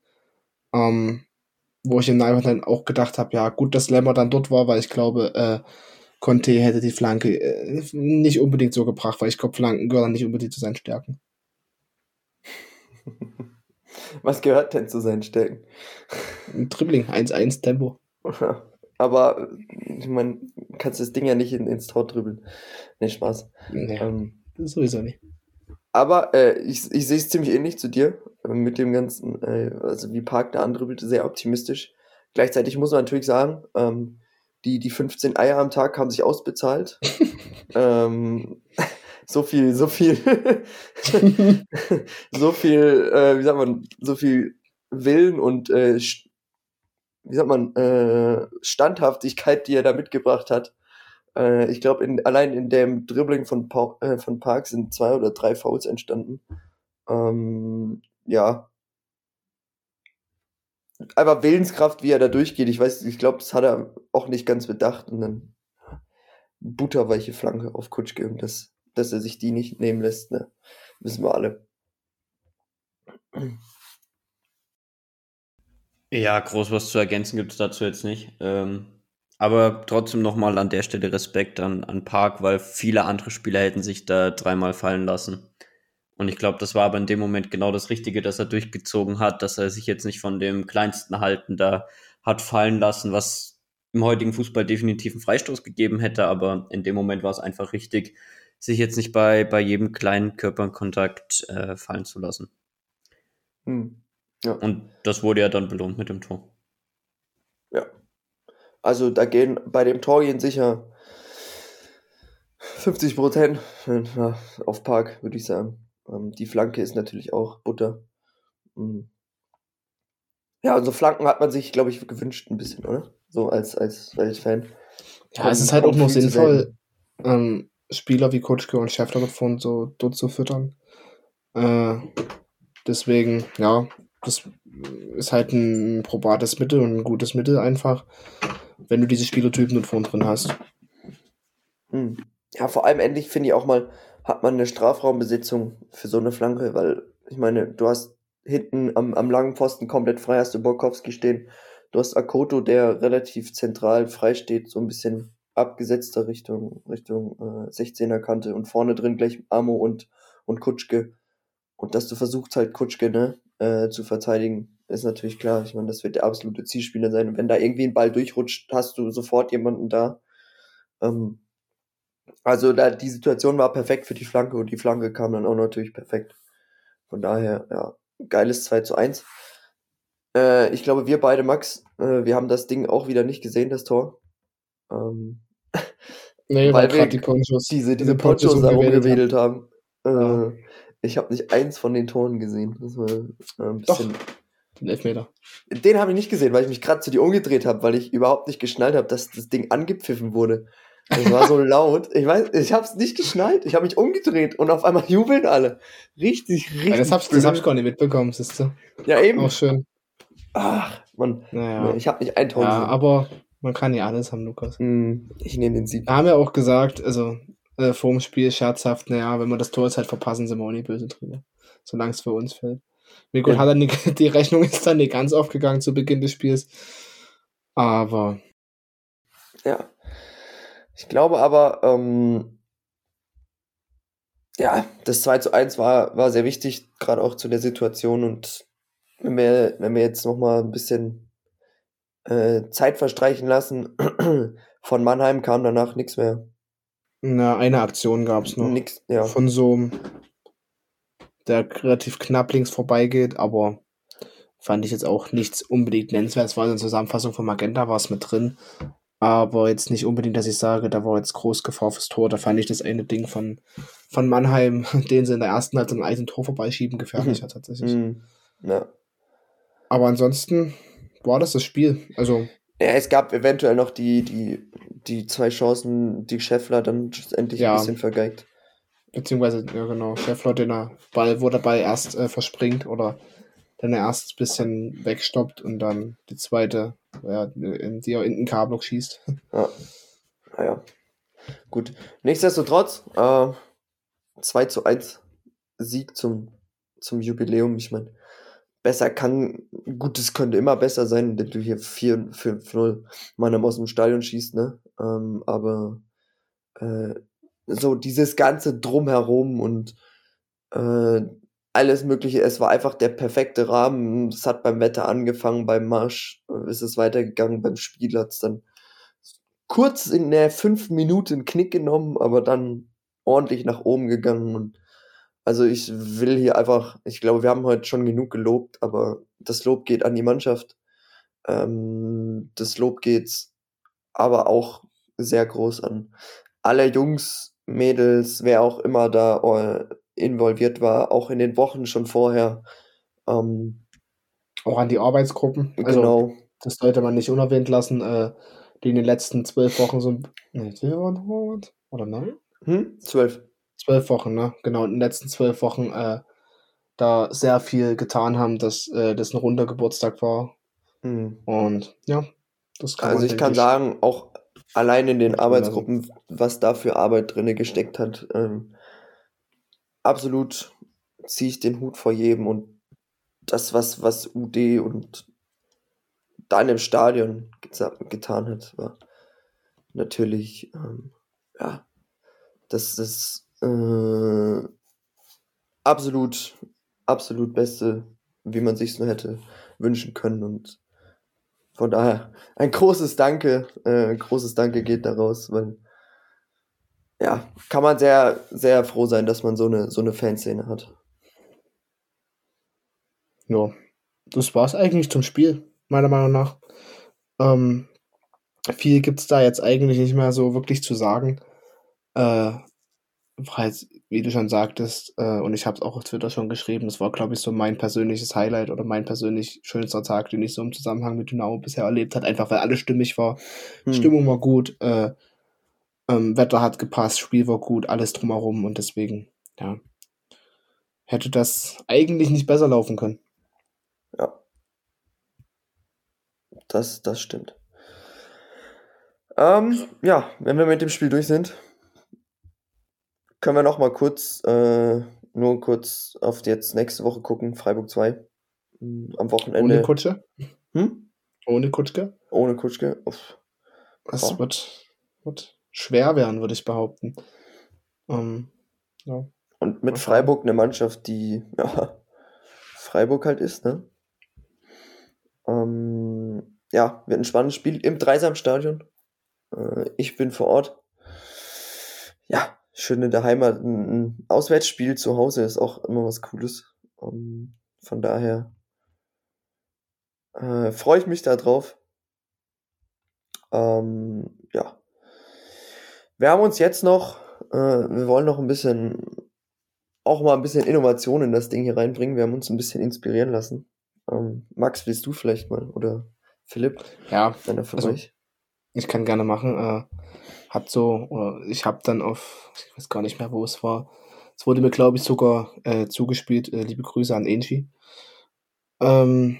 Ähm, wo ich im Nachhinein auch gedacht habe, ja, gut, dass Lemmer dann dort war, weil ich glaube, äh, Conte hätte die Flanke äh, nicht unbedingt so gebracht, weil ich glaube, Flanken gehören nicht unbedingt zu seinen Stärken. Was gehört denn zu seinen Stärken? Ein Dribbling, 1-1 Tempo. Aber ich meine, kannst das Ding ja nicht in, ins Tor dribbeln. Nee, Spaß. Ja, Ähm, sowieso nicht. aber äh, ich, ich sehe es ziemlich ähnlich zu dir. äh, Mit dem ganzen, äh, also wie Park da andribbelt, sehr optimistisch. Gleichzeitig muss man natürlich sagen, ähm, die, die 15 Eier am Tag haben sich ausbezahlt. ähm, so viel, so viel, so viel, äh, wie sagt man, so viel Willen und äh, wie sagt man, äh, Standhaftigkeit, die er da mitgebracht hat. Äh, ich glaube, in, allein in dem Dribbling von, pa äh, von Park sind zwei oder drei Fouls entstanden. Ähm, ja. Einfach Willenskraft, wie er da durchgeht. Ich weiß, ich glaube, das hat er auch nicht ganz bedacht. Und dann butterweiche Flanke auf Kutschke und das, dass er sich die nicht nehmen lässt, ne? Wissen wir alle. Ja, groß was zu ergänzen gibt es dazu jetzt nicht. Ähm, aber trotzdem nochmal an der Stelle Respekt an, an Park, weil viele andere Spieler hätten sich da dreimal fallen lassen. Und ich glaube, das war aber in dem Moment genau das Richtige, dass er durchgezogen hat, dass er sich jetzt nicht von dem kleinsten Halten da hat fallen lassen, was im heutigen Fußball definitiv einen Freistoß gegeben hätte, aber in dem Moment war es einfach richtig, sich jetzt nicht bei, bei jedem kleinen Körperkontakt äh, fallen zu lassen. Hm. Ja. Und das wurde ja dann belohnt mit dem Tor. Ja. Also da gehen bei dem Tor gehen sicher 50 Prozent auf Park, würde ich sagen. Ähm, die Flanke ist natürlich auch Butter. Mhm. Ja, und so Flanken hat man sich, glaube ich, gewünscht ein bisschen, oder? So als, als, als Fan. Ja, es ist halt auch noch sinnvoll, ähm, Spieler wie Kutschke und Schäffler davon so dort zu füttern. Äh, deswegen, ja, das ist halt ein probates Mittel und ein gutes Mittel einfach, wenn du diese Spielertypen dort vorne drin hast. Hm. Ja, vor allem endlich finde ich auch mal, hat man eine Strafraumbesitzung für so eine Flanke, weil ich meine, du hast hinten am, am langen Pfosten komplett frei, hast du Borkowski stehen. Du hast Akoto, der relativ zentral frei steht, so ein bisschen abgesetzter Richtung, Richtung äh, 16er Kante und vorne drin gleich Amo und, und Kutschke. Und dass du versuchst halt Kutschke, ne, äh, zu verteidigen, ist natürlich klar. Ich meine, das wird der absolute Zielspieler sein. Und wenn da irgendwie ein Ball durchrutscht, hast du sofort jemanden da. Ähm, also da, die Situation war perfekt für die Flanke und die Flanke kam dann auch natürlich perfekt. Von daher, ja, geiles 2 zu 1. Äh, ich glaube, wir beide, Max, äh, wir haben das Ding auch wieder nicht gesehen, das Tor. Ähm, nee, weil wir die Ponchos, diese, diese Ponchos, Ponchos da rumgewedelt haben. haben. Äh, Ich habe nicht eins von den Toren gesehen. Das war äh, ein bisschen. Doch, den Elfmeter. Den habe ich nicht gesehen, weil ich mich gerade zu dir umgedreht habe, weil ich überhaupt nicht geschnallt habe, dass das Ding angepfiffen wurde. Das war so laut. Ich weiß, ich habe es nicht geschnallt. Ich habe mich umgedreht und auf einmal jubeln alle. Richtig, richtig. Ja, das habe hab ich gar nicht mitbekommen, siehst du. Ja, eben. Auch schön. Ach, Mann. Naja. Ich habe nicht ein Tor Ja, gesehen. aber man kann ja alles haben, Lukas. Hm, Ich nehme den Sieg. Da haben wir auch gesagt, also äh, vor dem Spiel scherzhaft, naja, wenn wir das Tor jetzt halt verpassen, sind wir auch nicht böse drüber. Solange es für uns fällt. Wie gut Ja. hat er nicht, die Rechnung ist dann nicht ganz aufgegangen zu Beginn des Spiels. Aber Ja. Ich glaube aber, ähm, ja, das 2 zu 1 war, war sehr wichtig, gerade auch zu der Situation. Und wenn wir, wenn wir jetzt nochmal ein bisschen äh, Zeit verstreichen lassen, von Mannheim kam danach nichts mehr. na, eine Aktion gab es noch. Nix, ja. Von so einem, der relativ knapp links vorbeigeht, aber fand ich jetzt auch nichts unbedingt nennenswert. Es war in der Zusammenfassung von Magenta, war es mit drin. Aber jetzt nicht unbedingt, dass ich sage, da war jetzt groß Gefahr fürs Tor. Da fand ich das eine Ding von, von Mannheim, den sie in der ersten Halbzeit ein eigenen Tor vorbeischieben, gefährlicher tatsächlich. Hm, ja. Aber ansonsten war das das Spiel. Also, Ja, es gab eventuell noch die, die, die zwei Chancen, die Scheffler dann schlussendlich Ja. ein bisschen vergeigt. beziehungsweise, ja genau, Schäffler, den er Ball, wo der Ball erst äh, verspringt oder dann er erst ein bisschen wegstoppt und dann die zweite, ja, in die er in den K-Block schießt. Ja. Naja. Gut. Nichtsdestotrotz, äh, 2 zu 1 Sieg zum, zum Jubiläum. Ich meine, besser kann, gut, es könnte immer besser sein, wenn du hier 4, 5, 0 Mann aus dem Stadion schießt, ne? Ähm, aber äh, so dieses ganze Drumherum und äh, alles Mögliche, es war einfach der perfekte Rahmen. Es hat beim Wetter angefangen, beim Marsch äh, ist es weitergegangen, beim Spiel hat es dann kurz in der fünf Minuten einen Knick genommen, aber dann ordentlich nach oben gegangen. Und also ich will hier einfach, ich glaube, wir haben heute schon genug gelobt, aber das Lob geht an die Mannschaft. Ähm, das Lob geht aber auch sehr groß an alle Jungs, Mädels, wer auch immer da äh, involviert war, auch in den Wochen schon vorher. Ähm, Auch an die Arbeitsgruppen. Also, genau. das sollte man nicht unerwähnt lassen, äh, die in den letzten zwölf Wochen so. Nee? Oder nein? Hm? Zwölf. Zwölf Wochen, ne? Genau, in den letzten zwölf Wochen äh, da sehr viel getan haben, dass äh, das ein runder Geburtstag war. Hm. Und ja, das kann Also ich kann sagen, auch allein in den Arbeitsgruppen, was da für Arbeit drinne gesteckt hat, ähm, absolut ziehe ich den Hut vor jedem und das, was, was UD und dann im Stadion geta- getan hat, war natürlich, ähm, ja, das ist äh, absolut, absolut Beste, wie man sich nur hätte wünschen können und von daher ein großes Danke, äh, großes Danke geht daraus, weil ja, kann man sehr, sehr froh sein, dass man so eine, so eine Fanszene hat. Ja, das war's eigentlich zum Spiel, meiner Meinung nach. Ähm, viel gibt's da jetzt eigentlich nicht mehr so wirklich zu sagen. Äh, halt, wie du schon sagtest, äh, und ich habe es auch auf Twitter schon geschrieben, das war, glaube ich, so mein persönliches Highlight oder mein persönlich schönster Tag, den ich so im Zusammenhang mit Dynamo bisher erlebt hat, einfach weil alles stimmig war. Hm. Stimmung war gut, äh, ähm, Wetter hat gepasst, Spiel war gut, alles drumherum und deswegen, ja, hätte das eigentlich nicht besser laufen können. Ja. Das, das stimmt. Ähm, ja, wenn wir mit dem Spiel durch sind, können wir noch mal kurz, äh, nur kurz auf jetzt nächste Woche gucken, Freiburg 2. Hm, Am Wochenende. Ohne Kutsche? Hm? Ohne Kutschke? Ohne Kutschke. Uff. Das Ja. wird, wird schwer werden, würde ich behaupten. Ähm, ja. Und mit. Freiburg eine Mannschaft, die ja, Freiburg halt ist, ne? Ähm, ja, wird ein spannendes Spiel im Dreisamstadion. Äh, ich bin vor Ort. Schön in der Heimat. Ein, Auswärtsspiel zu Hause ist auch immer was Cooles. Ähm, von daher äh, freue ich mich da drauf. Ähm, ja. Wir haben uns jetzt noch, äh, wir wollen noch ein bisschen, auch mal ein bisschen Innovation in das Ding hier reinbringen. Wir haben uns ein bisschen inspirieren lassen. Ähm, Max, willst du vielleicht mal? Oder Philipp, ja, einer von Also, euch? Ich kann gerne machen. Äh, hat so, oder ich habe dann auf, ich weiß gar nicht mehr, wo es war. Es wurde mir, glaube ich, sogar äh, zugespielt. Äh, liebe Grüße an Angie. Ähm,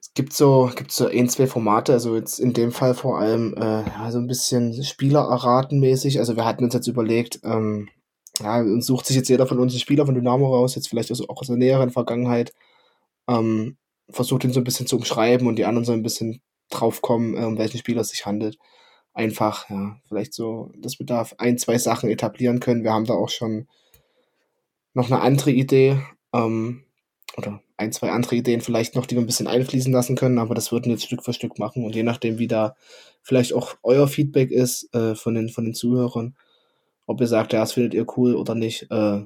es gibt so, gibt so ein, zwei Formate, also jetzt in dem Fall vor allem äh, so ein bisschen Spieler erraten mäßig. Also wir hatten uns jetzt überlegt, ähm, ja, uns sucht sich jetzt jeder von uns einen Spieler von Dynamo raus, jetzt vielleicht aus, auch aus der näheren Vergangenheit, ähm, versucht ihn so ein bisschen zu umschreiben und die anderen so ein bisschen draufkommen, äh, um welchen Spieler es sich handelt. Einfach, ja, vielleicht so, dass wir da ein, zwei Sachen etablieren können. Wir haben da auch schon noch eine andere Idee, ähm, oder ein, zwei andere Ideen vielleicht noch, die wir ein bisschen einfließen lassen können, aber das würden wir jetzt Stück für Stück machen und je nachdem, wie da vielleicht auch euer Feedback ist äh, von, den, von den Zuhörern, ob ihr sagt, ja, das findet ihr cool oder nicht, äh,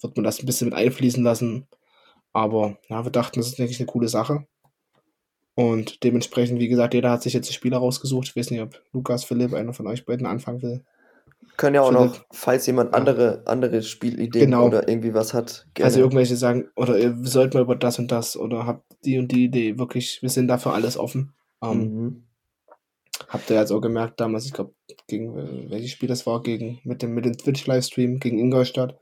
wird man das ein bisschen mit einfließen lassen. Aber ja, wir dachten, das ist eigentlich eine coole Sache. Und dementsprechend, wie gesagt, jeder hat sich jetzt einen Spieler rausgesucht. Ich weiß nicht, ob Lukas, Philipp, einer von euch beiden anfangen will. Können ja auch Philipp. noch, falls jemand andere, andere Spielideen Genau. oder irgendwie was hat, gerne. Also irgendwelche sagen, oder ihr sollt mal über das und das oder habt die und die Idee. Wirklich, wir sind dafür alles offen. Ähm, mhm. Habt ihr jetzt auch gemerkt damals, ich glaube, gegen welches Spiel das war, gegen mit dem, mit dem Twitch-Livestream gegen Ingolstadt.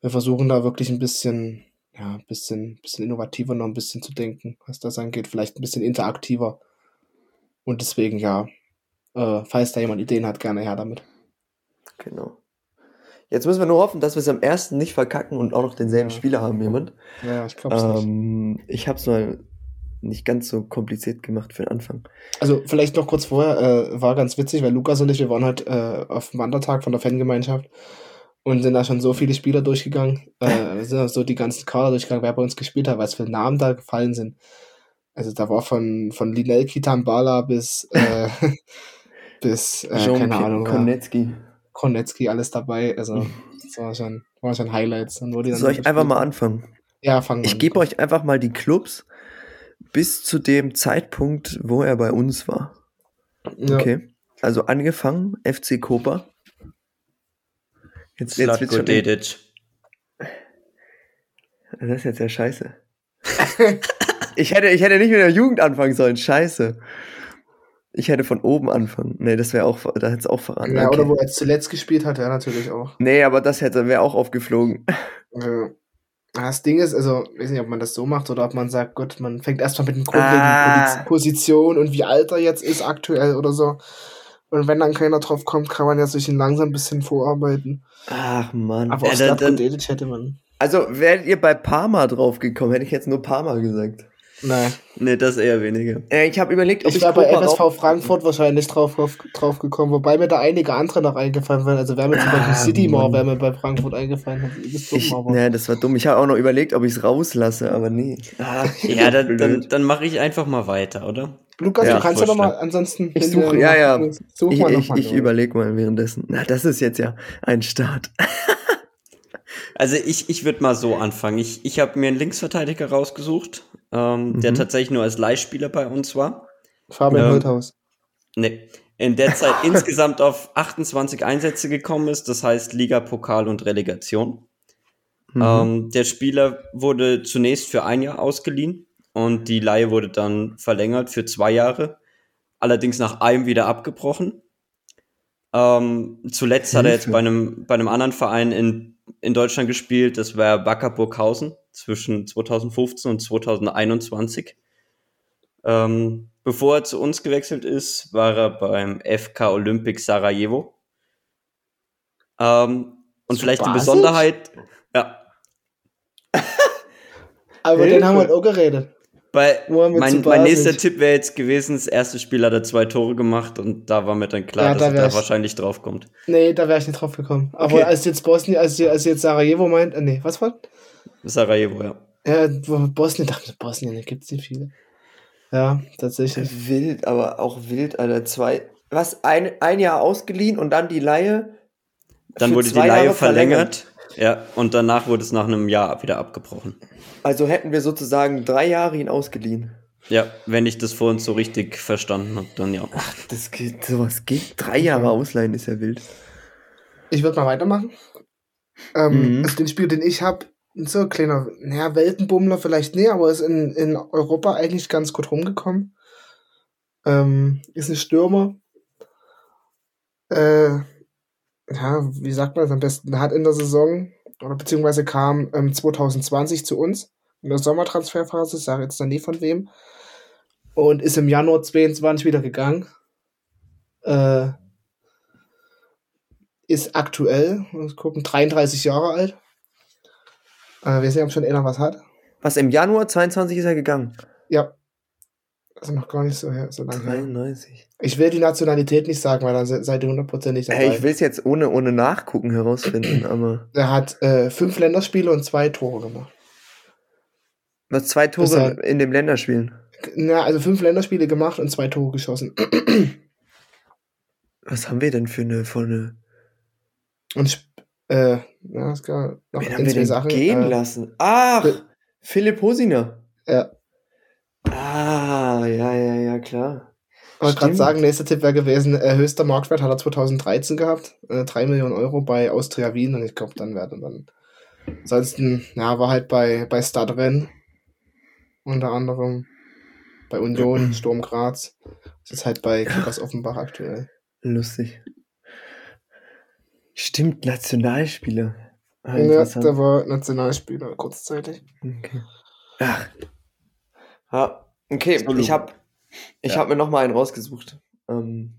Wir versuchen da wirklich ein bisschen, ja, ein bisschen, bisschen innovativer noch ein bisschen zu denken, was das angeht, vielleicht ein bisschen interaktiver. Und deswegen, ja, äh, falls da jemand Ideen hat, gerne her damit. Genau. Jetzt müssen wir nur hoffen, dass wir es am ersten nicht verkacken und auch noch denselben Ja. Spieler haben, jemand. Ja, ich glaube es nicht. Ähm, ich habe es mal nicht ganz so kompliziert gemacht für den Anfang. Also vielleicht noch kurz vorher, äh, war ganz witzig, weil Lukas und ich, wir waren halt äh, auf dem Wandertag von der Fangemeinschaft und sind da schon so viele Spieler durchgegangen, äh, sind da so die ganzen Kader durchgegangen, wer bei uns gespielt hat, was für Namen da gefallen sind. Also da war von, von Linel Kitambala bis, äh, bis, äh, Jean keine Ahnung, Konetzki. Kornetzky, alles dabei. Also das war schon, war schon Highlights. Wo die dann Soll ich gespielt einfach mal anfangen? Ja, fangen wir Ich gebe euch einfach mal die Clubs bis zu dem Zeitpunkt, wo er bei uns war. Ja. Okay. Also angefangen, FC Koper. Jetzt, jetzt wird's Slatko schon, Dedic. das ist jetzt ja scheiße. ich, hätte, ich hätte nicht mit der Jugend anfangen sollen, scheiße. Ich hätte von oben anfangen. Nee, das wäre auch, da hätte es auch verraten. Ja, okay. oder wo er zuletzt gespielt hat, ja, natürlich auch. Nee, aber das hätte, wäre auch aufgeflogen. Ja. Das Ding ist, also, ich weiß nicht, ob man das so macht oder ob man sagt, gut, man fängt erstmal mit den grundlegenden Ah. Posi- Position und wie alt er jetzt ist aktuell oder so. Und wenn dann keiner drauf kommt, kann man ja sich ihn langsam ein bisschen vorarbeiten. Ach man. Aber Ja, dann- dann- hätte man. Also wärt ihr bei Parma drauf gekommen, hätte ich jetzt nur Parma gesagt. Nein. Nee, das eher weniger. Äh, ich habe überlegt, ob Ich ich, wäre bei FSV Frankfurt wahrscheinlich drauf, drauf, drauf gekommen, wobei mir da einige andere noch eingefallen wären. Also wäre mir zum Ah, Beispiel City Mall, wäre mir bei Frankfurt eingefallen. Das ist dumm, Ich, aber- nee, das war dumm. Ich habe auch noch überlegt, ob ich es rauslasse, aber nee. Ah, Ja, dann, dann, dann mache ich einfach mal weiter, oder? Lukas, Ja, du kannst ja nochmal ansonsten. Ich suche- ja, ja. Such ich mal ich, ich überlege mal währenddessen. Na, das ist jetzt ja ein Start. Also ich, ich würde mal so anfangen. Ich, ich habe mir einen Linksverteidiger rausgesucht, ähm, der Mhm. tatsächlich nur als Leihspieler bei uns war. Fabian Ähm, Holthaus. Nee. In der Zeit insgesamt auf 28 Einsätze gekommen ist, das heißt Liga, Pokal und Relegation. Mhm. Ähm, der Spieler wurde zunächst für ein Jahr ausgeliehen und die Leihe wurde dann verlängert für zwei Jahre, allerdings nach einem wieder abgebrochen. Ähm, zuletzt hat er jetzt Hilfe. bei einem, bei einem anderen Verein in, in Deutschland gespielt, das war Wacker Burghausen zwischen 2015 und 2021. Ähm, bevor er zu uns gewechselt ist, war er beim FK Olympic Sarajevo. Ähm, und vielleicht die? Besonderheit, ja, Aber den haben wir halt auch geredet. Bei, mein, mein nächster Tipp wäre jetzt gewesen, das erste Spiel hat er zwei Tore gemacht und da war mir dann klar, Ja, dass da er wär da ich- wahrscheinlich drauf kommt. Nee, da wäre ich nicht drauf gekommen. Aber Okay. als jetzt Bosnien, als, als jetzt Sarajevo meint, äh, nee, was war? Sarajevo, ja. Ja, wo- Bosnien, dachte ich, Bosnien, da gibt's nicht viele. Ja, tatsächlich. Wild, aber auch wild, Alter. Zwei. Was? Ein, ein Jahr ausgeliehen und dann die Laie? Dann wurde die Leihe Jahre verlängert. Ja, und danach wurde es nach einem Jahr wieder abgebrochen. Also hätten wir sozusagen drei Jahre ihn ausgeliehen. Ja, wenn ich das vorhin so richtig verstanden habe, dann ja. Das geht, sowas geht. Drei Jahre ausleihen ist ja wild. Ich würde mal weitermachen. Ähm, Mhm. Also den Spiel, den ich habe, so ein kleiner, naja, Weltenbummler vielleicht nee, aber ist in, in Europa eigentlich ganz gut rumgekommen. Ähm, ist ein Stürmer. Äh, ja, wie sagt man das am besten? Hat in der Saison, oder beziehungsweise kam ähm, 2020 zu uns in der Sommertransferphase, ich sage jetzt dann nie von wem, und ist im Januar 22 wieder gegangen. Äh, ist aktuell, muss gucken, 33 Jahre alt. Äh, wir sehen, ob schon einer was hat. Was, im Januar 22 ist er gegangen? Ja. Also noch gar nicht so, her, so lange her. 33. Ich will die Nationalität nicht sagen, weil dann se- seid ihr hundertprozentig dabei. Hey, ich will es jetzt ohne, ohne Nachgucken herausfinden, aber. er hat äh, fünf Länderspiele und zwei Tore gemacht. Was, zwei Ist Tore er- in dem Länderspielen? Na, also fünf Länderspiele gemacht und zwei Tore geschossen. Was haben wir denn für eine, für eine Und äh, ja, es gab noch Wen haben wir denn Sachen. gehen äh, lassen? Ach, Phil- Philipp Hosiner. Ja. Ah, ja, ja, ja, klar. Ich wollte gerade sagen, nächster Tipp wäre gewesen, äh, höchster Marktwert hat er 2013 gehabt, äh, 3 Millionen Euro bei Austria Wien und ich glaube, dann wäre er dann. Ansonsten, ja, war halt bei, bei Stadren unter anderem, bei Union, Sturm Graz, ist jetzt halt bei Kickers Offenbach aktuell. Lustig. Stimmt, Nationalspieler. Ah, Ja, der war Nationalspieler kurzzeitig. Okay. Ach. Ja, okay, So, ich habe ich Ja. hab mir noch mal einen rausgesucht. Ähm,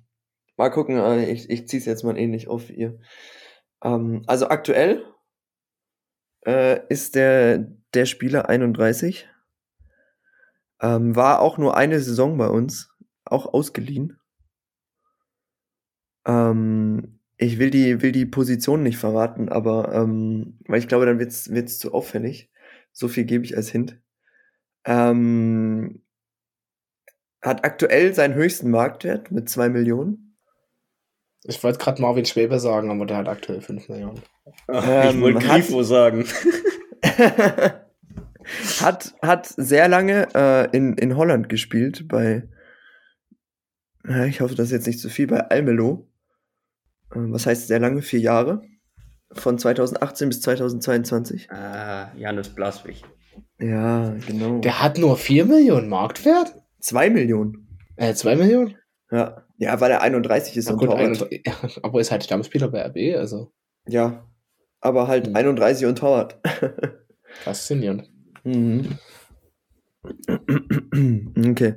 mal gucken, äh, ich, ich ziehe es jetzt mal ähnlich auf ihr. Ähm, also aktuell äh, ist der, der Spieler 31. Ähm, war auch nur eine Saison bei uns, auch ausgeliehen. Ähm, ich will die, will die Position nicht verraten, aber ähm, weil ich glaube, dann wird's wird's zu auffällig. So viel gebe ich als Hint. Ähm, hat aktuell seinen höchsten Marktwert mit 2 Millionen. Ich wollte gerade Marvin Schwebe sagen, aber der hat aktuell 5 Millionen. Ähm, ich wollte hat- Grifo sagen. hat, hat sehr lange äh, in, in Holland gespielt, bei, ich hoffe, das ist jetzt nicht zu viel, bei Almelo. Ähm, was heißt sehr lange? Vier Jahre. Von 2018 bis 2022. Ah, Janis Blaswig. Ja, genau. Der hat nur 4 Millionen Marktwert? 2 Millionen. Äh, 2 Millionen? Ja. Ja, weil er 31 ist und gut, Torwart. 31 ja, aber ist halt Stammspieler bei RB, also Ja. Aber halt Hm. 31 und Torwart. faszinierend. Mhm. Okay.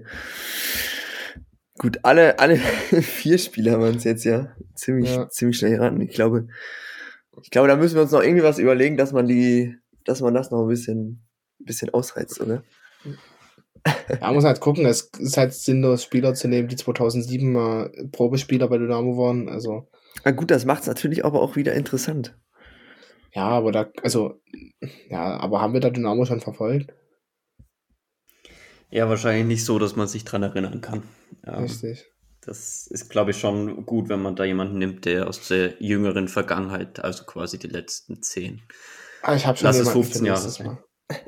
Gut, alle, alle vier Spieler waren es jetzt ja ziemlich, Ja. ziemlich schnell geraten. Ich glaube, ich glaube, da müssen wir uns noch irgendwie was überlegen, dass man die, dass man das noch ein bisschen, ein bisschen ausreizt, oder? Ja, muss halt gucken. Es ist halt sinnlos, Spieler zu nehmen, die 2007 mal Probespieler bei Dynamo waren. Also, Na gut, das macht es natürlich aber auch wieder interessant. ja, aber da, also, ja, aber haben wir da Dynamo schon verfolgt? Ja, wahrscheinlich nicht so, dass man sich dran erinnern kann. Ja, Richtig. das ist, glaube ich, schon gut, wenn man da jemanden nimmt, der aus der jüngeren Vergangenheit, also quasi die letzten zehn. Ah, ich habe schon Lass es jemanden 15 für Jahre sein.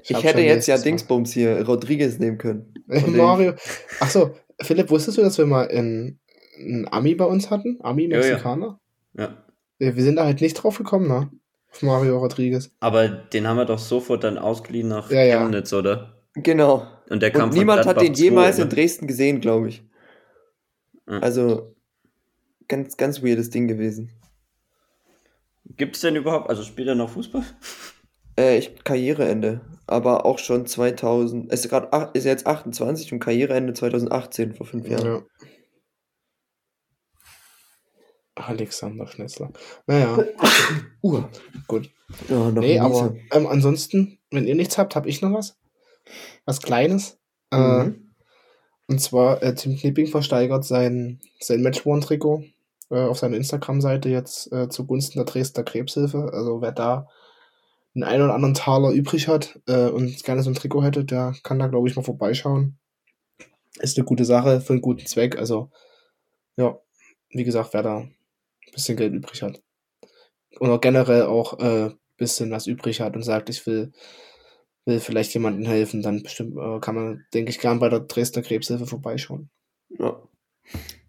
Ich, hab hätte jetzt ja. Dingsbums hier, Rodriguez nehmen können. Mario. Achso, Philipp, wusstest du, dass wir mal einen, einen Ami bei uns hatten? Ami, Ja, ja. Mexikaner? Ja. Wir sind da halt nicht drauf gekommen, ne? Auf Mario Rodriguez. Aber den haben wir doch sofort dann ausgeliehen nach Ja, ja. Chemnitz, oder? Genau. Und der kam Und niemand hat den jemals 2, in ne? Dresden gesehen, glaube ich. Mhm. Also, ganz, ganz weirdes Ding gewesen. Gibt es denn überhaupt, also spielt er noch Fußball? Äh, ich, Karriereende. Aber auch schon 2000, ist, grad, ach- ist jetzt 28 und Karriereende 2018, vor fünf Jahren. Ja. Alexander Schnetzler. Naja. uh, gut. Ja, Nee, aber ähm, ansonsten, wenn ihr nichts habt, habe ich noch was. Was Kleines. Äh, Mhm. und zwar, äh, Tim Knipping versteigert sein, sein Match-One-Trikot äh, auf seiner Instagram-Seite jetzt äh, zugunsten der Dresdner Krebshilfe. Also wer da einen oder anderen Taler übrig hat äh, und gerne so ein Trikot hätte, der kann da, glaube ich, mal vorbeischauen. Ist eine gute Sache für einen guten Zweck. Also, ja, wie gesagt, wer da ein bisschen Geld übrig hat. Oder generell auch äh, bisschen was übrig hat und sagt, ich will, will vielleicht jemandem helfen, dann bestimmt äh, kann man, denke ich, gern bei der Dresdner Krebshilfe vorbeischauen. Ja,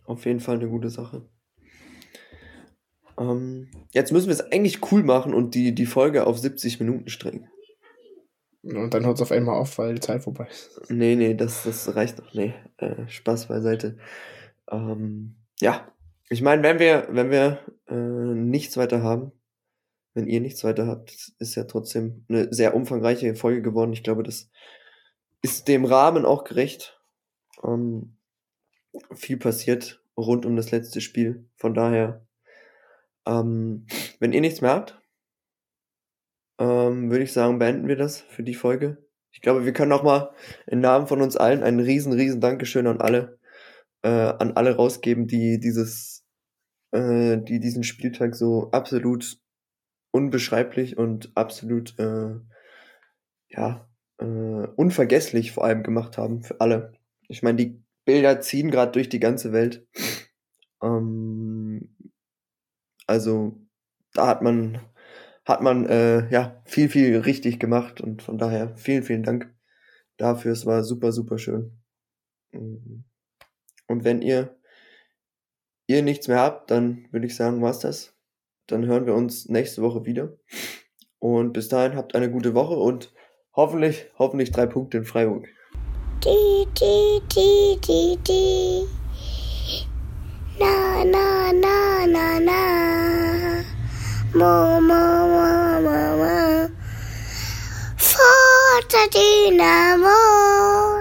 auf jeden Fall eine gute Sache. Ähm, jetzt müssen wir es eigentlich cool machen und die, die Folge auf 70 Minuten strengen. Und dann hört es auf einmal auf, weil die Zeit vorbei ist. Nee, nee, das, das reicht noch. Nee, äh, Spaß beiseite. Ähm, ja, ich meine, wenn wir, wenn wir äh, nichts weiter haben, wenn ihr nichts weiter habt, ist ja trotzdem eine sehr umfangreiche Folge geworden. Ich glaube, das ist dem Rahmen auch gerecht. Ähm, viel passiert rund um das letzte Spiel. Von daher, ähm, wenn ihr nichts mehr habt, ähm, würde ich sagen, beenden wir das für die Folge. Ich glaube, wir können auch mal im Namen von uns allen ein riesen, riesen Dankeschön an alle, äh, an alle rausgeben, die dieses, äh, die diesen Spieltag so absolut unbeschreiblich und absolut, äh, ja, äh, unvergesslich vor allem gemacht haben für alle. Ich meine, die Bilder ziehen gerade durch die ganze Welt. Ähm, also da hat man hat man äh, ja viel viel richtig gemacht und von daher vielen vielen Dank dafür. Es war super super schön. Mhm. Und wenn ihr ihr nichts mehr habt, dann würde ich sagen, war's das. Dann hören wir uns nächste Woche wieder. Und bis dahin habt eine gute Woche und hoffentlich hoffentlich drei Punkte in Freiburg. Di, di, di, di, di. Na, na, na, na, na. Mo, mo, mo, mo, mo. Dynamo.